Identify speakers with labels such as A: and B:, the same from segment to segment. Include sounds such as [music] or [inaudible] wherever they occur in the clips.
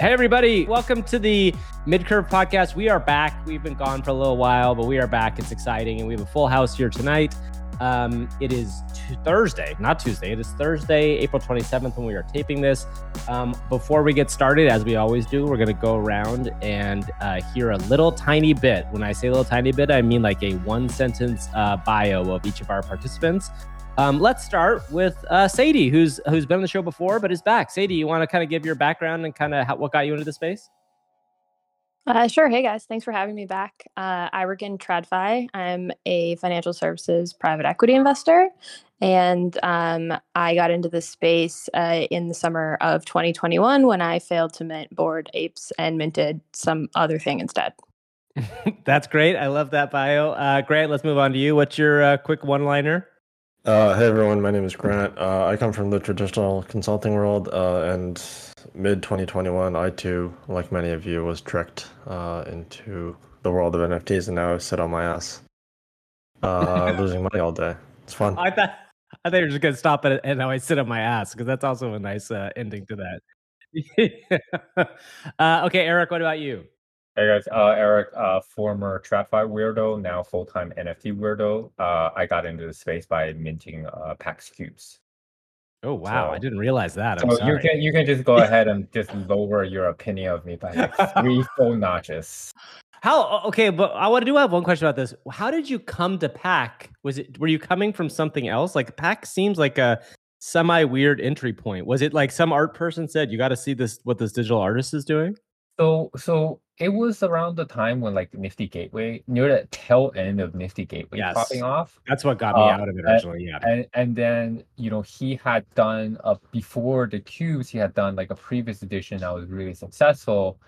A: Hey, everybody. Welcome to the Midcurve podcast. We are back. We've been gone for a little while, but we are back. It's exciting. And we have a full house here tonight. Um, it is t- Thursday, not Tuesday. It is Thursday, April 27th, when we are taping this. Um, before we get started, as we always do, we're going to go around and uh, hear a little tiny bit. When I say little tiny bit, I mean like a one sentence uh, bio of each of our participants. Um, let's start with uh, Sadie, who's who's been on the show before but is back. Sadie, you want to kind of give your background and kind of what got you into the space?
B: Uh, sure. Hey guys, thanks for having me back. Uh, I work in TradFi. I'm a financial services private equity investor, and um, I got into this space uh, in the summer of 2021 when I failed to mint Bored Apes and minted some other thing instead. [laughs]
A: That's great. I love that bio. Uh, Grant, let's move on to you. What's your uh, quick one-liner?
C: Uh, hey everyone, my name is Grant. Uh, I come from the traditional consulting world, uh, and mid 2021, I too, like many of you, was tricked uh, into the world of NFTs, and now I sit on my ass, uh, [laughs] losing money all day. It's fun.
A: I thought I thought you were just gonna stop it, and now I sit on my ass because that's also a nice uh, ending to that. [laughs] Uh okay, Eric, what about you?
D: Hey guys, uh, Eric, uh, former TradFi weirdo, now full time NFT weirdo. Uh, I got into the space by minting uh, Pak's cubes.
A: Oh wow, so, I didn't realize that.
D: I'm so sorry. you can you can just go [laughs] ahead and just lower your opinion of me by like three [laughs] full notches.
A: How okay, but I want to do have one question about this. How did you come to Pak? Was it were you coming from something else? Like Pak seems like a semi weird entry point. Was it like some art person said you got to see this what this digital artist is doing?
D: So so it was around the time when like Nifty Gateway, near the tail end of Nifty Gateway yes. popping off.
A: That's what got me uh, out of it originally.
D: Yeah. And and then, you know, he had done uh before the cubes, he had done like a previous edition that was really successful.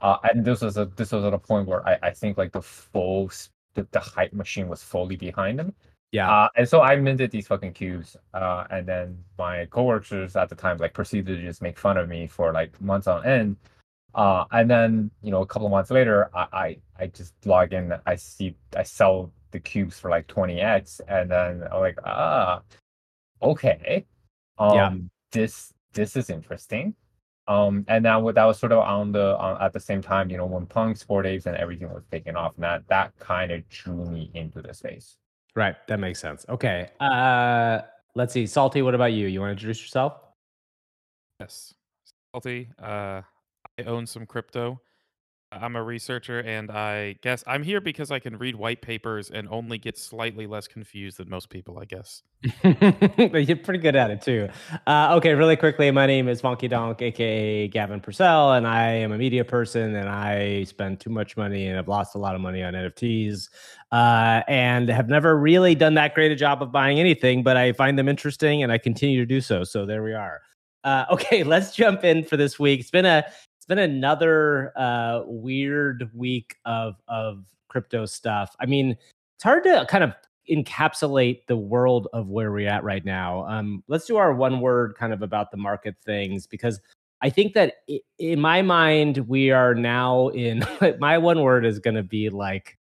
D: Uh and this was a this was at a point where I, I think like the full the, the hype machine was fully behind him.
A: Yeah.
D: Uh, and so I minted these fucking cubes. Uh, and then my coworkers at the time like proceeded to just make fun of me for like months on end uh, and then you know a couple of months later, I, I I just log in. I see I sell the cubes for like 20x, and then I'm like, ah, okay, um, yeah. this this is interesting. Um, and now that was sort of on the on, at the same time, you know, when Punk, Bored Apes, and everything was taking off, and that that kind of drew me into the space.
A: Right, that makes sense. Okay, uh, let's see, Salty. What about you? You want to introduce yourself?
E: Yes, Salty. Uh, I own some crypto. I'm a researcher, and I guess I'm here because I can read white papers and only get slightly less confused than most people. I guess.
A: But [laughs] You're pretty good at it too. Uh, okay, really quickly, my name is Funky Donk, aka Gavin Purcell, and I am a media person. And I spend too much money and have lost a lot of money on NFTs, uh, and have never really done that great a job of buying anything. But I find them interesting, and I continue to do so. So there we are. Uh, [laughs] okay, let's jump in for this week. It's been a been another uh, weird week of of crypto stuff. I mean, it's hard to kind of encapsulate the world of where we're at right now. Um, let's do our one word kind of about the market things because I think that in my mind we are now in [laughs] my one word is going to be like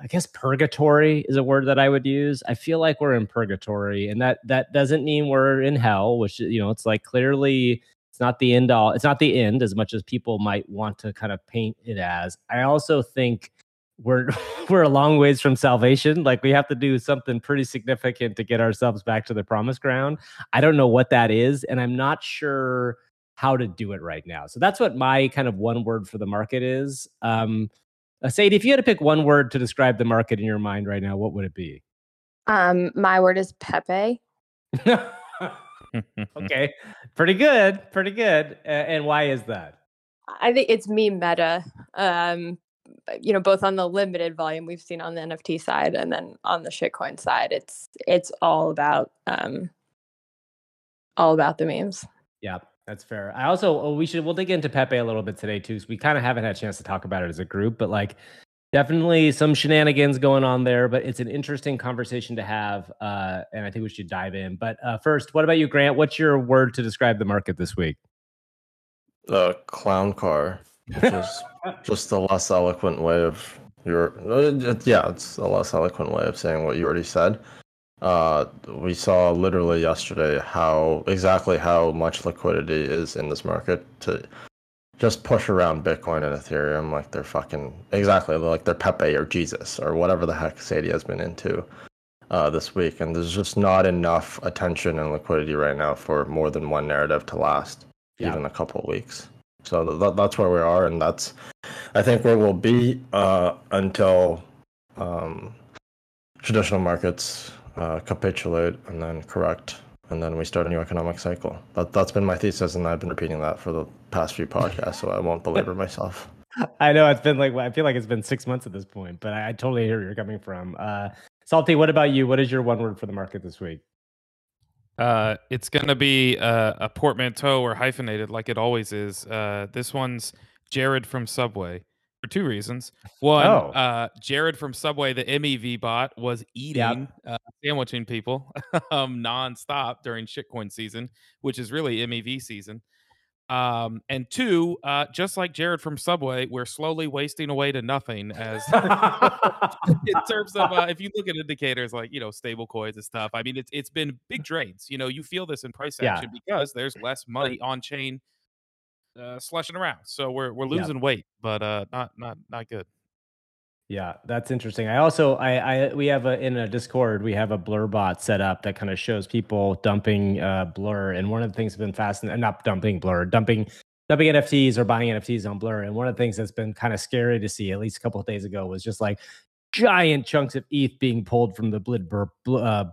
A: I guess purgatory is a word that I would use. I feel like we're in purgatory and that that doesn't mean we're in hell, which you know, it's like clearly it's not the end all. It's not the end as much as people might want to kind of paint it as. I also think we're [laughs] we're a long ways from salvation. Like we have to do something pretty significant to get ourselves back to the promised ground. I don't know what that is, and I'm not sure how to do it right now. So that's what my kind of one word for the market is. Um, uh, Sadie, if you had to pick one word to describe the market in your mind right now, what would it be?
B: Um, my word is Pepe. [laughs] [laughs]
A: okay, pretty good, pretty good. Uh, and why is that?
B: I think it's me meta. Um, you know, both on the limited volume we've seen on the NFT side, and then on the shitcoin side, it's it's all about um, all about the memes.
A: Yeah, that's fair. I also oh, we should we'll dig into Pepe a little bit today too, because we kind of haven't had a chance to talk about it as a group. But like, definitely some shenanigans going on there, but it's an interesting conversation to have. Uh, and I think we should dive in. But uh, first, what about you, Grant? What's your word to describe the market this week?
C: The clown car, which is [laughs] just a less eloquent way of your. Uh, yeah, it's a less eloquent way of saying what you already said. Uh, we saw literally yesterday how exactly how much liquidity is in this market to just push around Bitcoin and Ethereum like they're fucking exactly like they're Pepe or Jesus or whatever the heck Sadie has been into uh, this week, and there's just not enough attention and liquidity right now for more than one narrative to last
A: Yeah.
C: even a couple of weeks. So th- that's where we are, and that's I think where we'll be uh, until um, traditional markets uh, capitulate and then correct, and then we start a new economic cycle. That that's been my thesis, and I've been repeating that for the past few podcasts, so I won't belabor myself. [laughs]
A: I know it's been like I feel like it's been six months at this point, but I, I totally hear where you're coming from. Uh, Salty, what about you? What is your one word for the market this week?
E: Uh, it's going to be uh, a portmanteau or hyphenated, like it always is. Uh, this one's Jared from Subway for two reasons. One,
A: Oh.
E: uh, Jared from Subway, the MEV bot, was eating, uh, sandwiching people [laughs] um, nonstop during shitcoin season, which is really MEV season. Um, and two, uh, just like Jared from Subway, we're slowly wasting away to nothing as [laughs] in terms of uh, if you look at indicators like you know stable coins and stuff i mean it's it's been big drains you know you feel this in price
A: Yeah.
E: action because there's less money on chain uh slushing around so we're we're
A: Yeah.
E: losing weight but uh not not not good
A: Yeah, that's interesting. I also I, I we have a in a Discord we have a blur bot set up that kind of shows people dumping uh blur and one of the things that's been fascinating not dumping blur, dumping dumping NFTs or buying NFTs on blur. And one of the things that's been kind of scary to see, at least a couple of days ago, was just like giant chunks of ETH being pulled from the blid blur, blur, uh,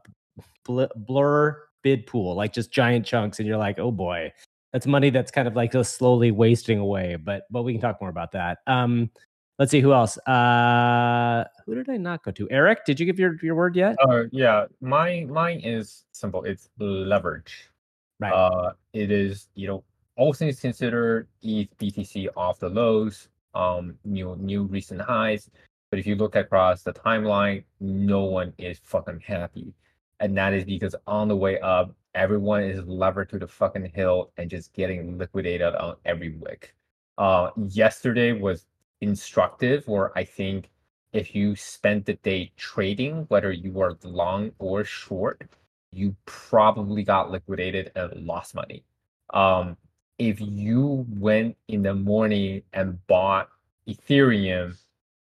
A: blur, blur bid pool, like just giant chunks, and you're like, oh boy, that's money that's kind of like just slowly wasting away. But but we can talk more about that. Um, let's see who else. Uh, who did I not go to? Eric, did you give your your word yet?
D: Uh, yeah, my mine is simple. It's leverage.
A: Right.
D: Uh, it is you know all things considered, ETH BTC off the lows, um, new new recent highs. But if you look across the timeline, no one is fucking happy, and that is because on the way up, everyone is levered to the fucking hill and just getting liquidated on every wick. Uh, yesterday was instructive, where I think if you spent the day trading, whether you were long or short, you probably got liquidated and lost money. Um, if you went in the morning and bought Ethereum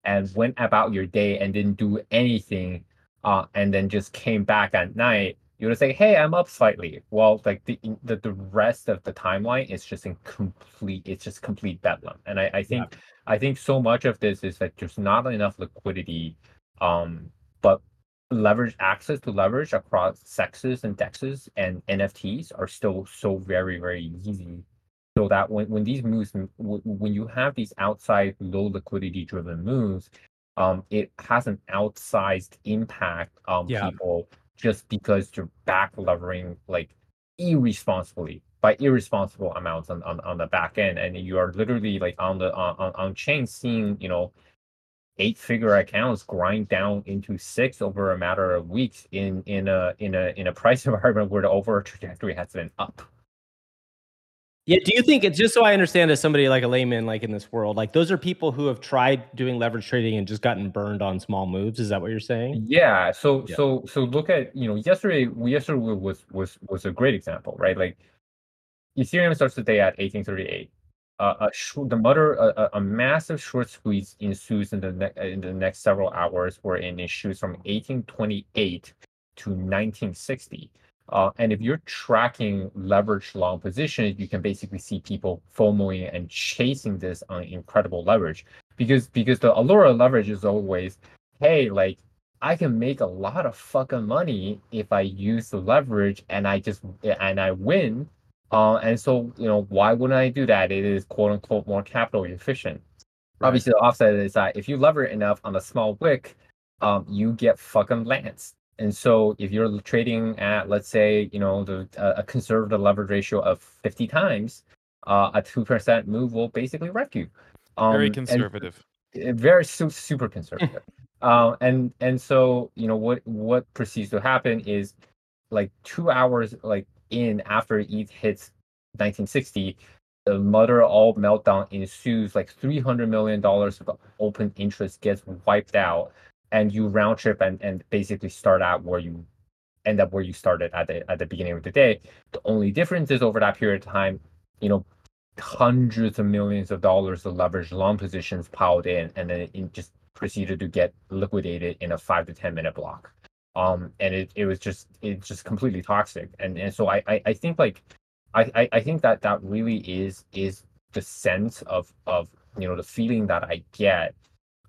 D: and went about your day and didn't do anything, uh, and then just came back at night, you would say, "Hey, I'm up slightly." Well, like the the, the rest of the timeline is just in complete. It's just complete bedlam, and I, I think I think so much of this is that there's not enough liquidity, um, but leverage access to leverage across sexes and dexes and NFTs are still so very very easy. So that when, when these moves, when you have these outside low liquidity driven moves, um, it has an outsized impact on
A: Yeah.
D: people just because you're back levering like irresponsibly by irresponsible amounts on, on, on the back end and you are literally like on the on, on, on chain seeing you know eight figure accounts grind down into six over a matter of weeks in in a in a in a price [laughs] environment where the overall trajectory has been up
A: Yeah. Do you think it's just so I understand as somebody like a layman, like in this world, like those are people who have tried doing leverage trading and just gotten burned on small moves? Is that what you're saying?
D: Yeah. So
A: Yeah.
D: so so look at you know yesterday yesterday was was was a great example, right? Like Ethereum starts the day at 1838. Uh, a short, the mother a, a- a massive short squeeze ensues in the ne- in the next several hours, wherein it shoots from 1828 to 1960. Uh, and if you're tracking leverage long positions, you can basically see people FOMOing and chasing this on incredible leverage because because the allure of leverage is always, hey, like I can make a lot of fucking money if I use the leverage and I just and I win. Uh, and so you know why wouldn't I do that? It is quote unquote more capital efficient. Obviously, the offset is that if you lever it enough on a small wick, um, you get fucking lanced. And so if you're trading at let's say you know the uh, a conservative leverage ratio of 50 times, uh, a two percent move will basically wreck you. Um,
E: very conservative
D: uh, very su- super conservative. um, [laughs] and and so you know what what proceeds to happen is like two hours like in after ETH hits 1960, the mother of all meltdown ensues. Like 300 million dollars of open interest gets wiped out, and you round trip and and basically start out where you end up where you started at the at the beginning of the day. The only difference is over that period of time, you know, hundreds of millions of dollars of leveraged long positions piled in, and then it just proceeded to get liquidated in a five to ten minute block. Um, and it, it was just it's just completely toxic. And and so I I, I think like I, I think that that really is is the sense of of you know the feeling that I get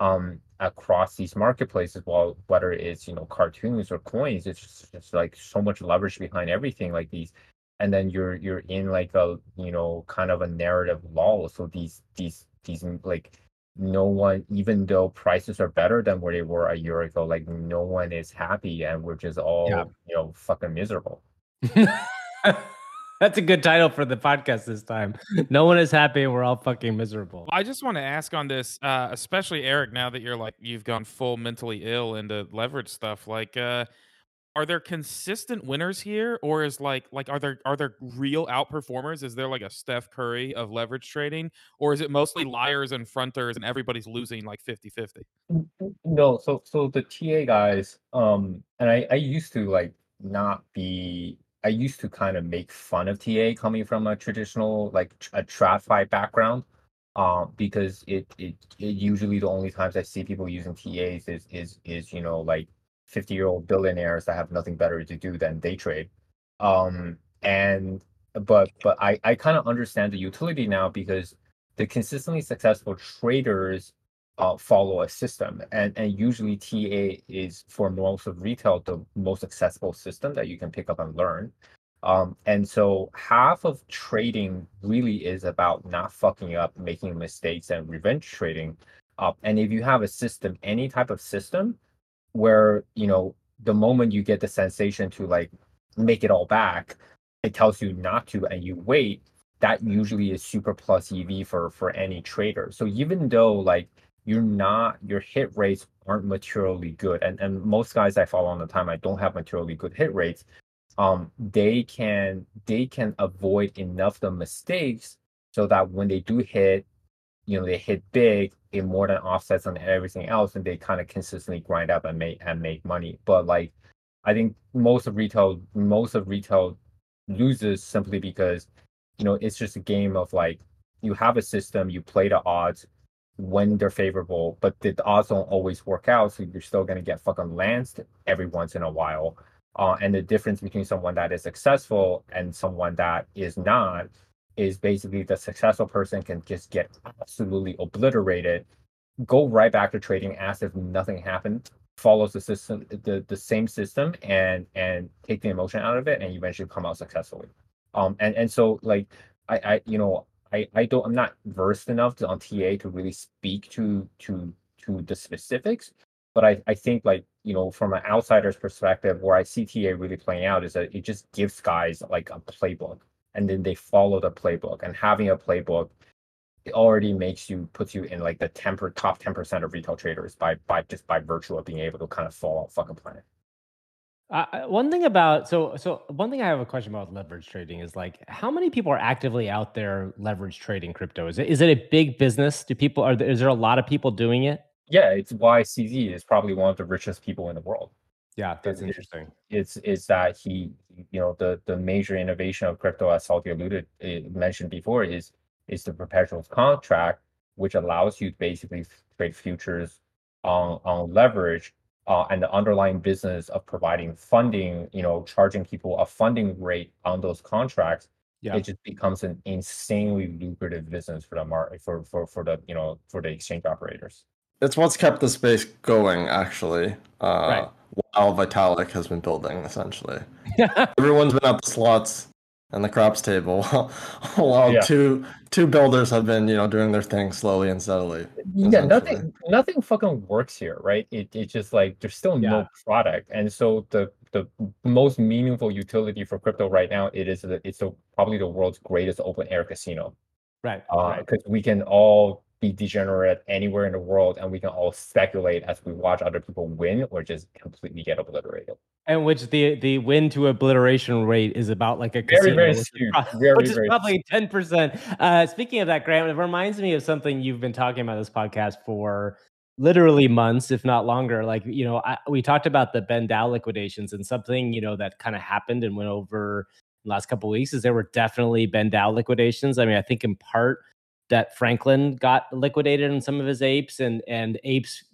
D: um across these marketplaces well whether it's you know cartoons or coins it's just, it's like so much leverage behind everything like these. And then you're you're in like a you know kind of a narrative lull. So these these these like no one even though prices are better than where they were a year ago like no one is happy and we're just all
A: Yeah.
D: you know fucking miserable [laughs]
A: That's a good title for the podcast this time. No one is happy and we're all fucking miserable.
E: I just want to ask on this, uh, especially Eric, now that you're like you've gone full mentally ill into leverage stuff. Like, uh, are there consistent winners here, or is like like are there are there real outperformers? Is there like a Steph Curry of leverage trading, or is it mostly liars and fronters and everybody's losing like 50-50?
D: No, so so the TA guys, um, and I I used to like not be. I used to kind of make fun of TA coming from a traditional like a TradFi background, um, because it, it it usually the only times I see people using TAs is is is you know like fifty year old billionaires that have nothing better to do than day trade, um, and but but I I kind of understand the utility now because the consistently successful traders uh, follow a system. And and usually ta is for most of retail the most accessible system that you can pick up and learn. Um, and so half of trading really is about not fucking up making mistakes and revenge trading and if you have a system any type of system where you know the moment you get the sensation to like make it all back it tells you not to and you wait that usually is super plus ev for for any trader. So even though like you're not your hit rates aren't materially good. And and most guys i follow on the time i don't have materially good hit rates um they can they can avoid enough of the mistakes so that when they do hit you know they hit big it more than offsets on everything else and they kind of consistently grind up and make and make money. But like i think most of retail most of retail loses simply because you know it's just a game of like you have a system you play the odds when they're favorable, but the odds don't always work out. So you're still going to get fucking lanced every once in a while. Uh, and the difference between someone that is successful and someone that is not is basically the successful person can just get absolutely obliterated, go right back to trading as if nothing happened, follows the system, the, the same system, and and take the emotion out of it, and eventually come out successfully. Um, and and so like I I you know I, I don't I'm not versed enough to, on TA to really speak to to to the specifics, but I, I think like you know from an outsider's perspective, where I see TA really playing out is that it just gives guys like a playbook, and then they follow the playbook, and having a playbook it already makes you puts you in like the temper top ten percent of retail traders by by just by virtue of being able to kind of fall off fucking planet.
A: Uh, one thing about so so one thing I have a question about leverage trading is like how many people are actively out there leverage trading crypto? Is it is it a big business? Do people are there, is there a lot of people doing it?
D: Yeah, it's why CZ is probably one of the richest people in the world.
A: Yeah, that's interesting.
D: it's is that he you know the the major innovation of crypto as Salty alluded eh, mentioned before is is the perpetual contract which allows you to basically trade futures on on leverage uh, and the underlying business of providing funding you know charging people a funding rate on those contracts
A: Yeah.
D: it just becomes an insanely lucrative business for the market for for for the you know for the exchange operators
C: It's what's kept the space going, actually. Uh,
A: Right.
C: While Vitalik has been building, essentially. [laughs] Everyone's been at the slots and the crops table, [laughs] while
D: Yeah.
C: two two builders have been, you know, doing their thing slowly and steadily.
D: yeah nothing nothing fucking works here right it, it's just like there's still
A: Yeah.
D: no product and so the the most meaningful utility for crypto right now it is that it's the, probably the world's greatest open air casino
A: right.
D: uh
A: right.
D: because we can all be degenerate anywhere in the world and we can all speculate as we watch other people win or just completely get obliterated
A: And which the the win to obliteration rate is about like a
D: very very
A: which is
D: skewed very
A: which is probably ten percent. Uh, speaking of that, Graham, it reminds me of something you've been talking about this podcast for literally months, if not longer. Like you know, I, we talked about the BendDAO liquidations and something you know that kind of happened and went over last couple weeks is there were definitely BendDAO liquidations. I mean, I think in part that Franklin got liquidated in some of his apes and and apes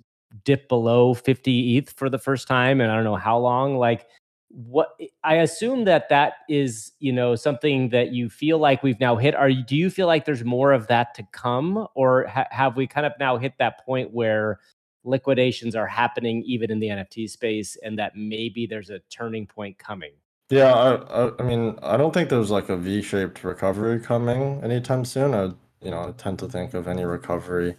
A: dipped below 50 ETH for the first time and I don't know how long. Like what eh, I assume that that is, you know, something that you feel like we've now hit. Are do you feel like there's more of that to come, or ha- have we kind of now hit that point where liquidations are happening even in the NFT space, and that maybe there's a turning point coming?
C: Yeah, I, I, I mean, I don't think there's like a V-shaped recovery coming anytime soon. I, you know, I tend to think of any recovery,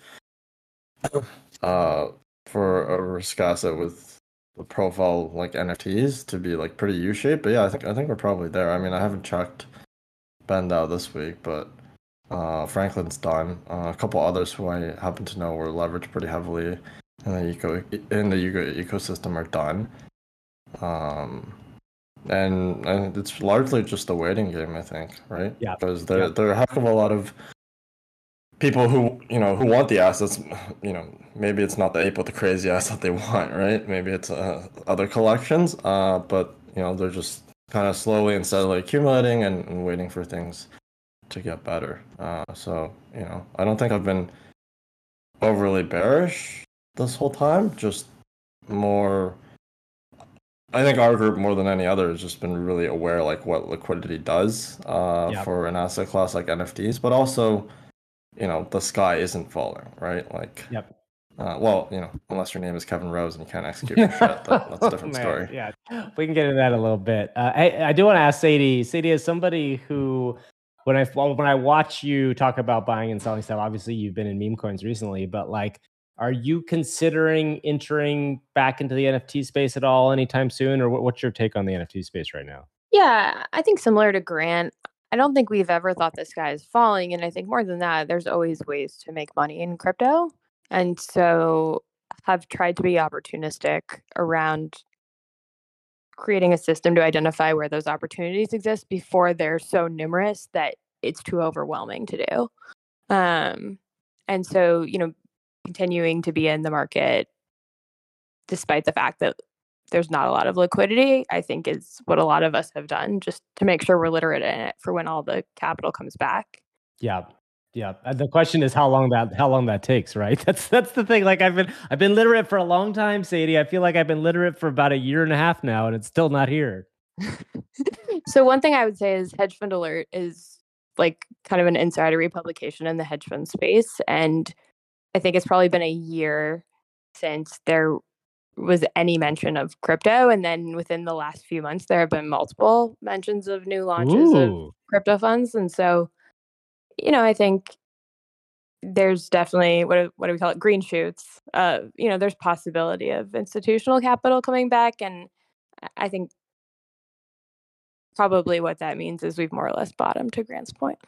C: uh, for a risk asset with the profile like NFTs to be like pretty U-shaped. But yeah, I think I think we're probably there. I mean, I haven't checked BendDAO this week, but uh, Franklin's done. Uh, a couple others who I happen to know were leveraged pretty heavily in the eco in the eco ecosystem are done. Um, and, and it's largely just a waiting game, I think, right?
A: Yeah.
C: Because there
A: Yeah.
C: there are a heck of a lot of people who you know who want the assets you know maybe it's not the ape with the crazy ass that they [laughs] want right maybe it's uh, other collections uh but you know they're just kind of slowly and steadily accumulating and, and waiting for things to get better uh so you know i don't think i've been overly bearish this whole time just more i think our group more than any other has just been really aware like what liquidity does uh
A: Yep.
C: for an asset class like nfts but also you know the sky isn't falling right like
A: Yep.
C: uh, well you know unless your name is kevin rose and you can't execute your shit that, [laughs] that's a different
A: Man,
C: story
A: Yeah, we can get into that a little bit. Uh, I, I do want to ask Sadie. Sadie is somebody who, when I when I watch you talk about buying and selling stuff, obviously you've been in meme coins recently, but like, are you considering entering back into the NFT space at all anytime soon, or what, what's your take on the NFT space right now?
B: Yeah, I think similar to Grant, I don't think we've ever thought the sky is falling. And I think more than that, there's always ways to make money in crypto. And so have tried to be opportunistic around creating a system to identify where those opportunities exist before they're so numerous that it's too overwhelming to do. Um, and so, you know, continuing to be in the market despite the fact that there's not a lot of liquidity, I think is what a lot of us have done just to make sure we're literate in it for when all the capital comes back.
A: Yeah. Yeah. Uh, The question is how long that how long that takes, right? [laughs] That's that's the thing. Like I've been I've been literate for a long time, Sadie. I feel like I've been literate for about a year and a half now, and it's still not here. [laughs]
B: so one thing I would say is Hedge Fund Alert is like kind of an insidery publication in the hedge fund space. And I think it's probably been a year since there was any mention of crypto. And then within the last few months, there have been multiple mentions of new launches of crypto funds. And so, you know, I think there's definitely what do- what do we call it green shoots uh you know there's possibility of institutional capital coming back and I- i think probably what that means is we've more or less bottomed to grant's point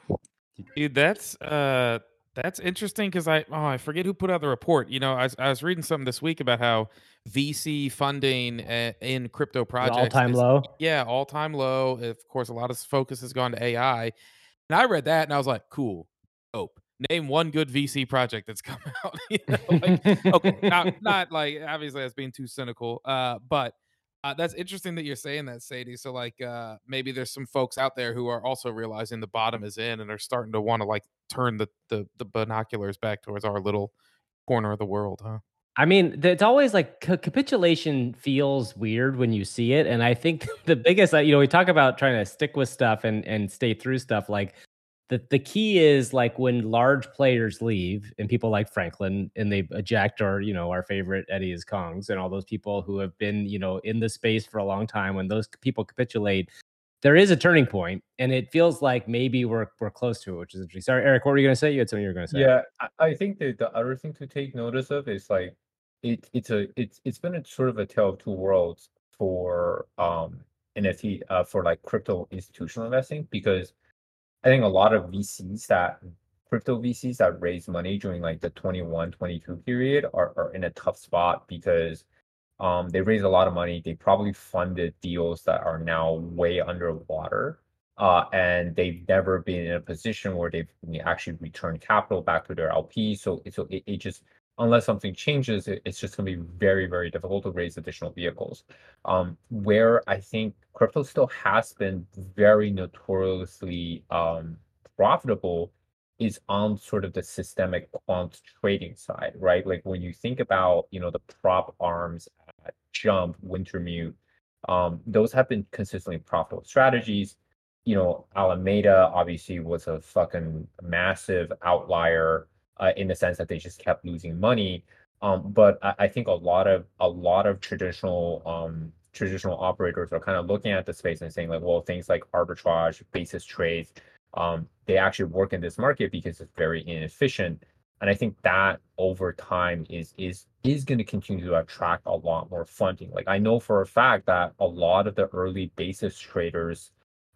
E: Dude, that's uh that's interesting because I oh I forget who put out the report. You know, I was, I was reading something this week about how VC funding uh, in crypto projects
A: All time low.
E: Yeah, all time low. Of course, a lot of focus has gone to AI, and I read that and I was like, cool, dope. Name one good VC project that's [laughs] come out. you know, like, okay, not [laughs] not like obviously that's being too cynical. Uh, but uh, that's interesting that you're saying that, Sadie. So like, uh, maybe there's some folks out there who are also realizing the bottom is in and are starting to want to like turn the, the the binoculars back towards our little corner of the world, huh?
A: I mean, it's always like ca- capitulation feels weird when you see it, and I think [laughs] the biggest, uh, you know, we talk about trying to stick with stuff and and stay through stuff. Like the the key is like when large players leave and people like Franklin and they eject, or you know, our favorite Eddie is Kongs and all those people who have been you know in the space for a long time. When those people capitulate, there is a turning point, and it feels like maybe we're we're close to it, which is interesting. Sorry, Eric, what were you going to say? You had something you were going to say.
D: Yeah, I, think that the other thing to take notice of is like it it's a it's it's been a sort of a tale of two worlds for um NFT uh for like crypto institutional investing because I think a lot of VCs that crypto VCs that raised money during like the 21 22 period are, are in a tough spot because um they raised a lot of money they probably funded deals that are now way underwater uh, and they've never been in a position where they've actually returned capital back to their LP. So, so it, it just unless something changes, it, it's just going to be very, very difficult to raise additional vehicles. Um, where I think crypto still has been very notoriously um, profitable is on sort of the systemic quant trading side, right? Like when you think about, you know, the prop arms, uh, Jump, Wintermute, um, those have been consistently profitable strategies. You know, Alameda obviously was a fucking massive outlier uh, in the sense that they just kept losing money. Um, but I, I, think a lot of a lot of traditional um, traditional operators are kind of looking at the space and saying like, well, things like arbitrage, basis trades, um, they actually work in this market because it's very inefficient. And I think that over time is is is going to continue to attract a lot more funding. Like I know for a fact that a lot of the early basis traders,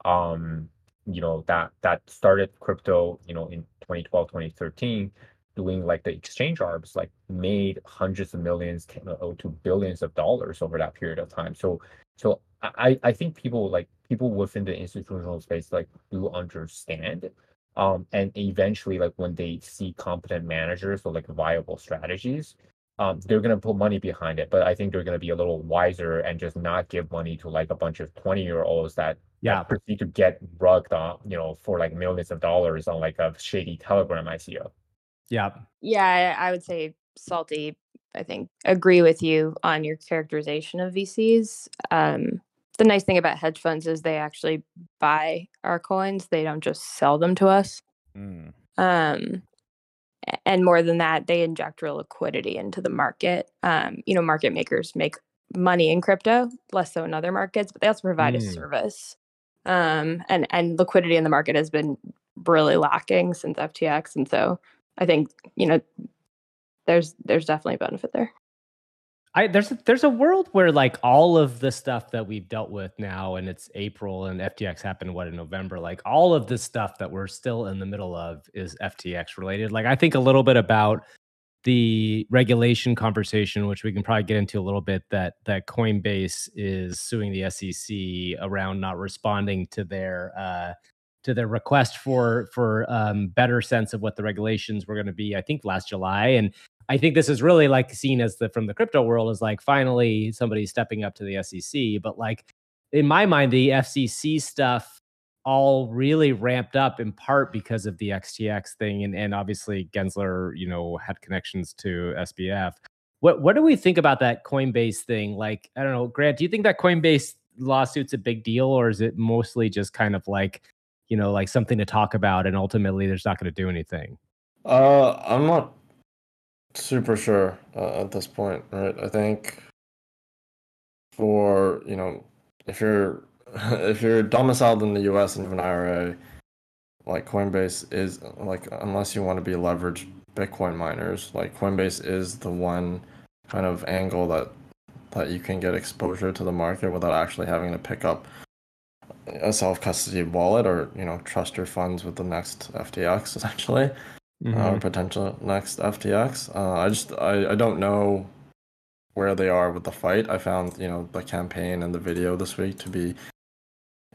D: um, you know, that that started crypto, you know, in 2012, 2013, doing like the exchange arbs, like made hundreds of millions to billions of dollars over that period of time. So so I, I think people like people within the institutional space like do understand. Um, and eventually like when they see competent managers or like viable strategies, um, they're gonna put money behind it. But I think they're gonna be a little wiser and just not give money to like a bunch of 20 year olds that
A: yeah
D: proceed to get rugged on, you know, for like millions of dollars on like a shady telegram ICO.
A: Yeah.
B: Yeah, I would say salty. I think agree with you on your characterization of VCs. Um, the nice thing about hedge funds is they actually buy our coins; they don't just sell them to us. Mm. Um, and more than that, they inject real liquidity into the market. Um, you know, market makers make money in crypto, less so in other markets, but they also provide mm. a service. Um, and and liquidity in the market has been really lacking since FTX, and so I think you know there's there's definitely a benefit there.
A: I there's a, there's a world where like all of the stuff that we've dealt with now, and it's April, and FTX happened what in November. Like all of the stuff that we're still in the middle of is FTX related. Like I think a little bit about the regulation conversation, which we can probably get into a little bit. That that Coinbase is suing the SEC around not responding to their uh, to their request for for um, better sense of what the regulations were going to be. I think last July, and I think this is really like seen as the from the crypto world is like finally somebody stepping up to the SEC. But like in my mind, the FCC stuff all really ramped up in part because of the FTX thing, and and obviously Gensler, you know, had connections to SBF. What what do we think about that Coinbase thing? Like, I don't know, Grant, do you think that Coinbase lawsuit's a big deal, or is it mostly just kind of like you know, like something to talk about, and ultimately there's not going to do anything?
C: Uh, I'm not super sure uh, at this point, right? I think for you know, if you're [laughs] if you're domiciled in the U.S. and have an IRA, like Coinbase is like unless you want to be leveraged Bitcoin miners, like Coinbase is the one kind of angle that that you can get exposure to the market without actually having to pick up a self custody wallet or you know trust your funds with the next FTX [laughs] essentially mm-hmm. uh, or potential next FTX. Uh, I just I, I don't know where they are with the fight. I found you know the campaign and the video this week to be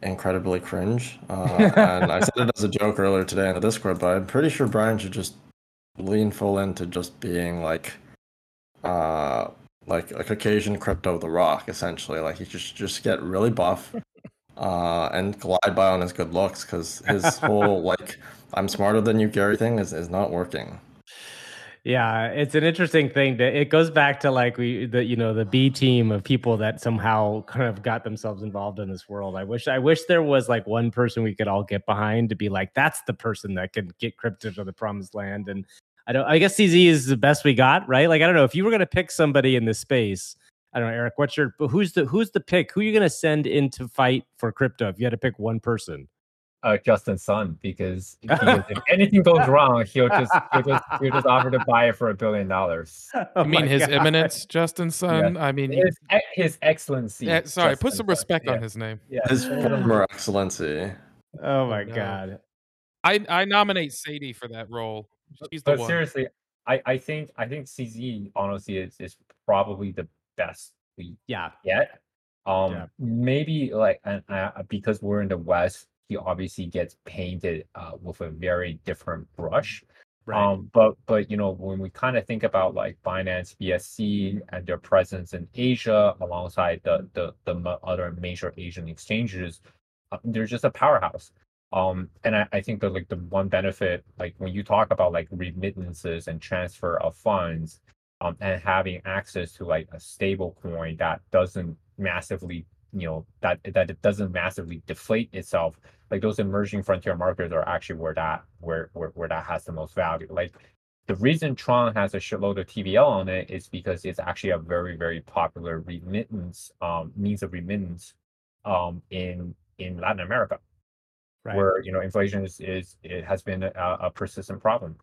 C: incredibly cringe, uh, and I said it as a joke earlier today in the Discord, but I'm pretty sure Brian should just lean full into just being like uh like a Caucasian crypto the rock essentially like he just just get really buff uh, and glide by on his good looks because his whole [laughs] like I'm smarter than you Gary thing is, is not working.
A: Yeah, it's an interesting thing. That it goes back to like we the you know the B team of people that somehow kind of got themselves involved in this world. I wish I wish there was like one person we could all get behind to be like that's the person that can get crypto to the promised land. And I don't. I guess CZ is the best we got, right? Like I don't know if you were gonna pick somebody in this space I don't know, Eric. What's your but who's the who's the pick? Who are you going to send in to fight for crypto if you had to pick one person?
D: Uh, Justin Sun, because, [laughs] because if anything goes [laughs] wrong, he'll just he'll just he'll just offer to buy it for a billion dollars.
E: Oh [laughs] I mean, His God. Eminence, Justin Sun. Yeah. I mean,
D: his, his Excellency.
E: Yeah, sorry,
D: Justin
E: put some respect Sun. on yeah. his name.
C: Yeah, his former Excellency.
A: Oh my God.
E: I I nominate Sadie for that role. She's the
D: but
E: one.
D: seriously, I I think I think CZ honestly is is probably the best we
A: yeah
D: get. Um, yeah. maybe like and uh, because we're in the West, he obviously gets painted uh, with a very different brush.
A: Right.
D: Um, but but you know when we kind of think about like Binance, BSC, and their presence in Asia alongside the the the other major Asian exchanges, uh, they're just a powerhouse. Um, and I, I think that like the one benefit, like when you talk about like remittances and transfer of funds, um, and having access to like a stable coin that doesn't massively, you know, that that it doesn't massively deflate itself like those emerging frontier markets are actually where that where where, where that has the most value. Like the reason tron has a shitload of tvl on it is because it's actually a very very popular remittance um means of remittance um in in latin america.
A: Right.
D: where you know inflation is, is it has been a, a persistent problem.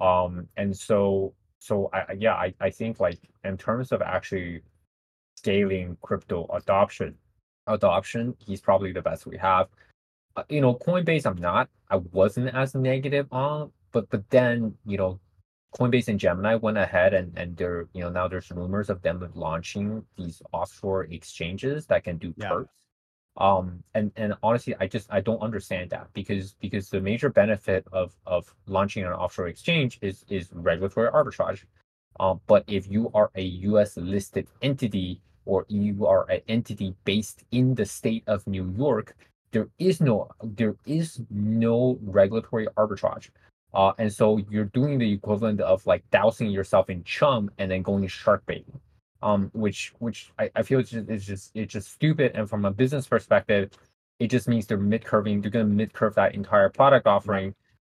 D: Um and so so i yeah I, I think like in terms of actually scaling crypto adoption adoption he's probably the best we have uh, you know, Coinbase, I'm not. I wasn't as negative on, but but then you know, Coinbase and Gemini went ahead and and they're you know now there's rumors of them launching these offshore exchanges that can do
A: Yeah.
D: Um and and honestly, I just I don't understand that because because the major benefit of of launching an offshore exchange is is regulatory arbitrage. Um, but if you are a U.S. listed entity or you are an entity based in the state of New York, there is no there is no regulatory arbitrage. Uh, and so you're doing the equivalent of like dousing yourself in chum and then going shark baiting. Um, which which I, I feel it's just, it's just it's just stupid. And from a business perspective, it just means they're mid curving. They're gonna mid curve that entire product offering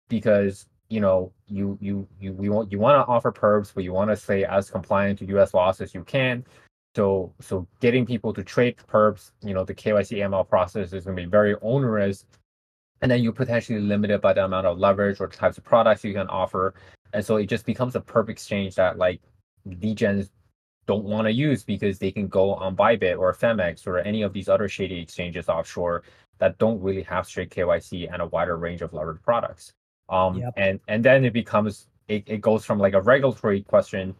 D: because you know you you you we want you want to offer perps, but you want to stay as compliant to U.S. laws as you can. So so getting people to trade perps, you know, the KYC ML process is going to be very onerous, and then you're potentially limited by the amount of leverage or types of products you can offer, and so it just becomes a perp exchange that like degens don't want to use because they can go on Bybit or Phemex or any of these other shady exchanges offshore that don't really have straight KYC and a wider range of levered products. Um,
A: Yep.
D: and and then it becomes it, it goes from like a regulatory question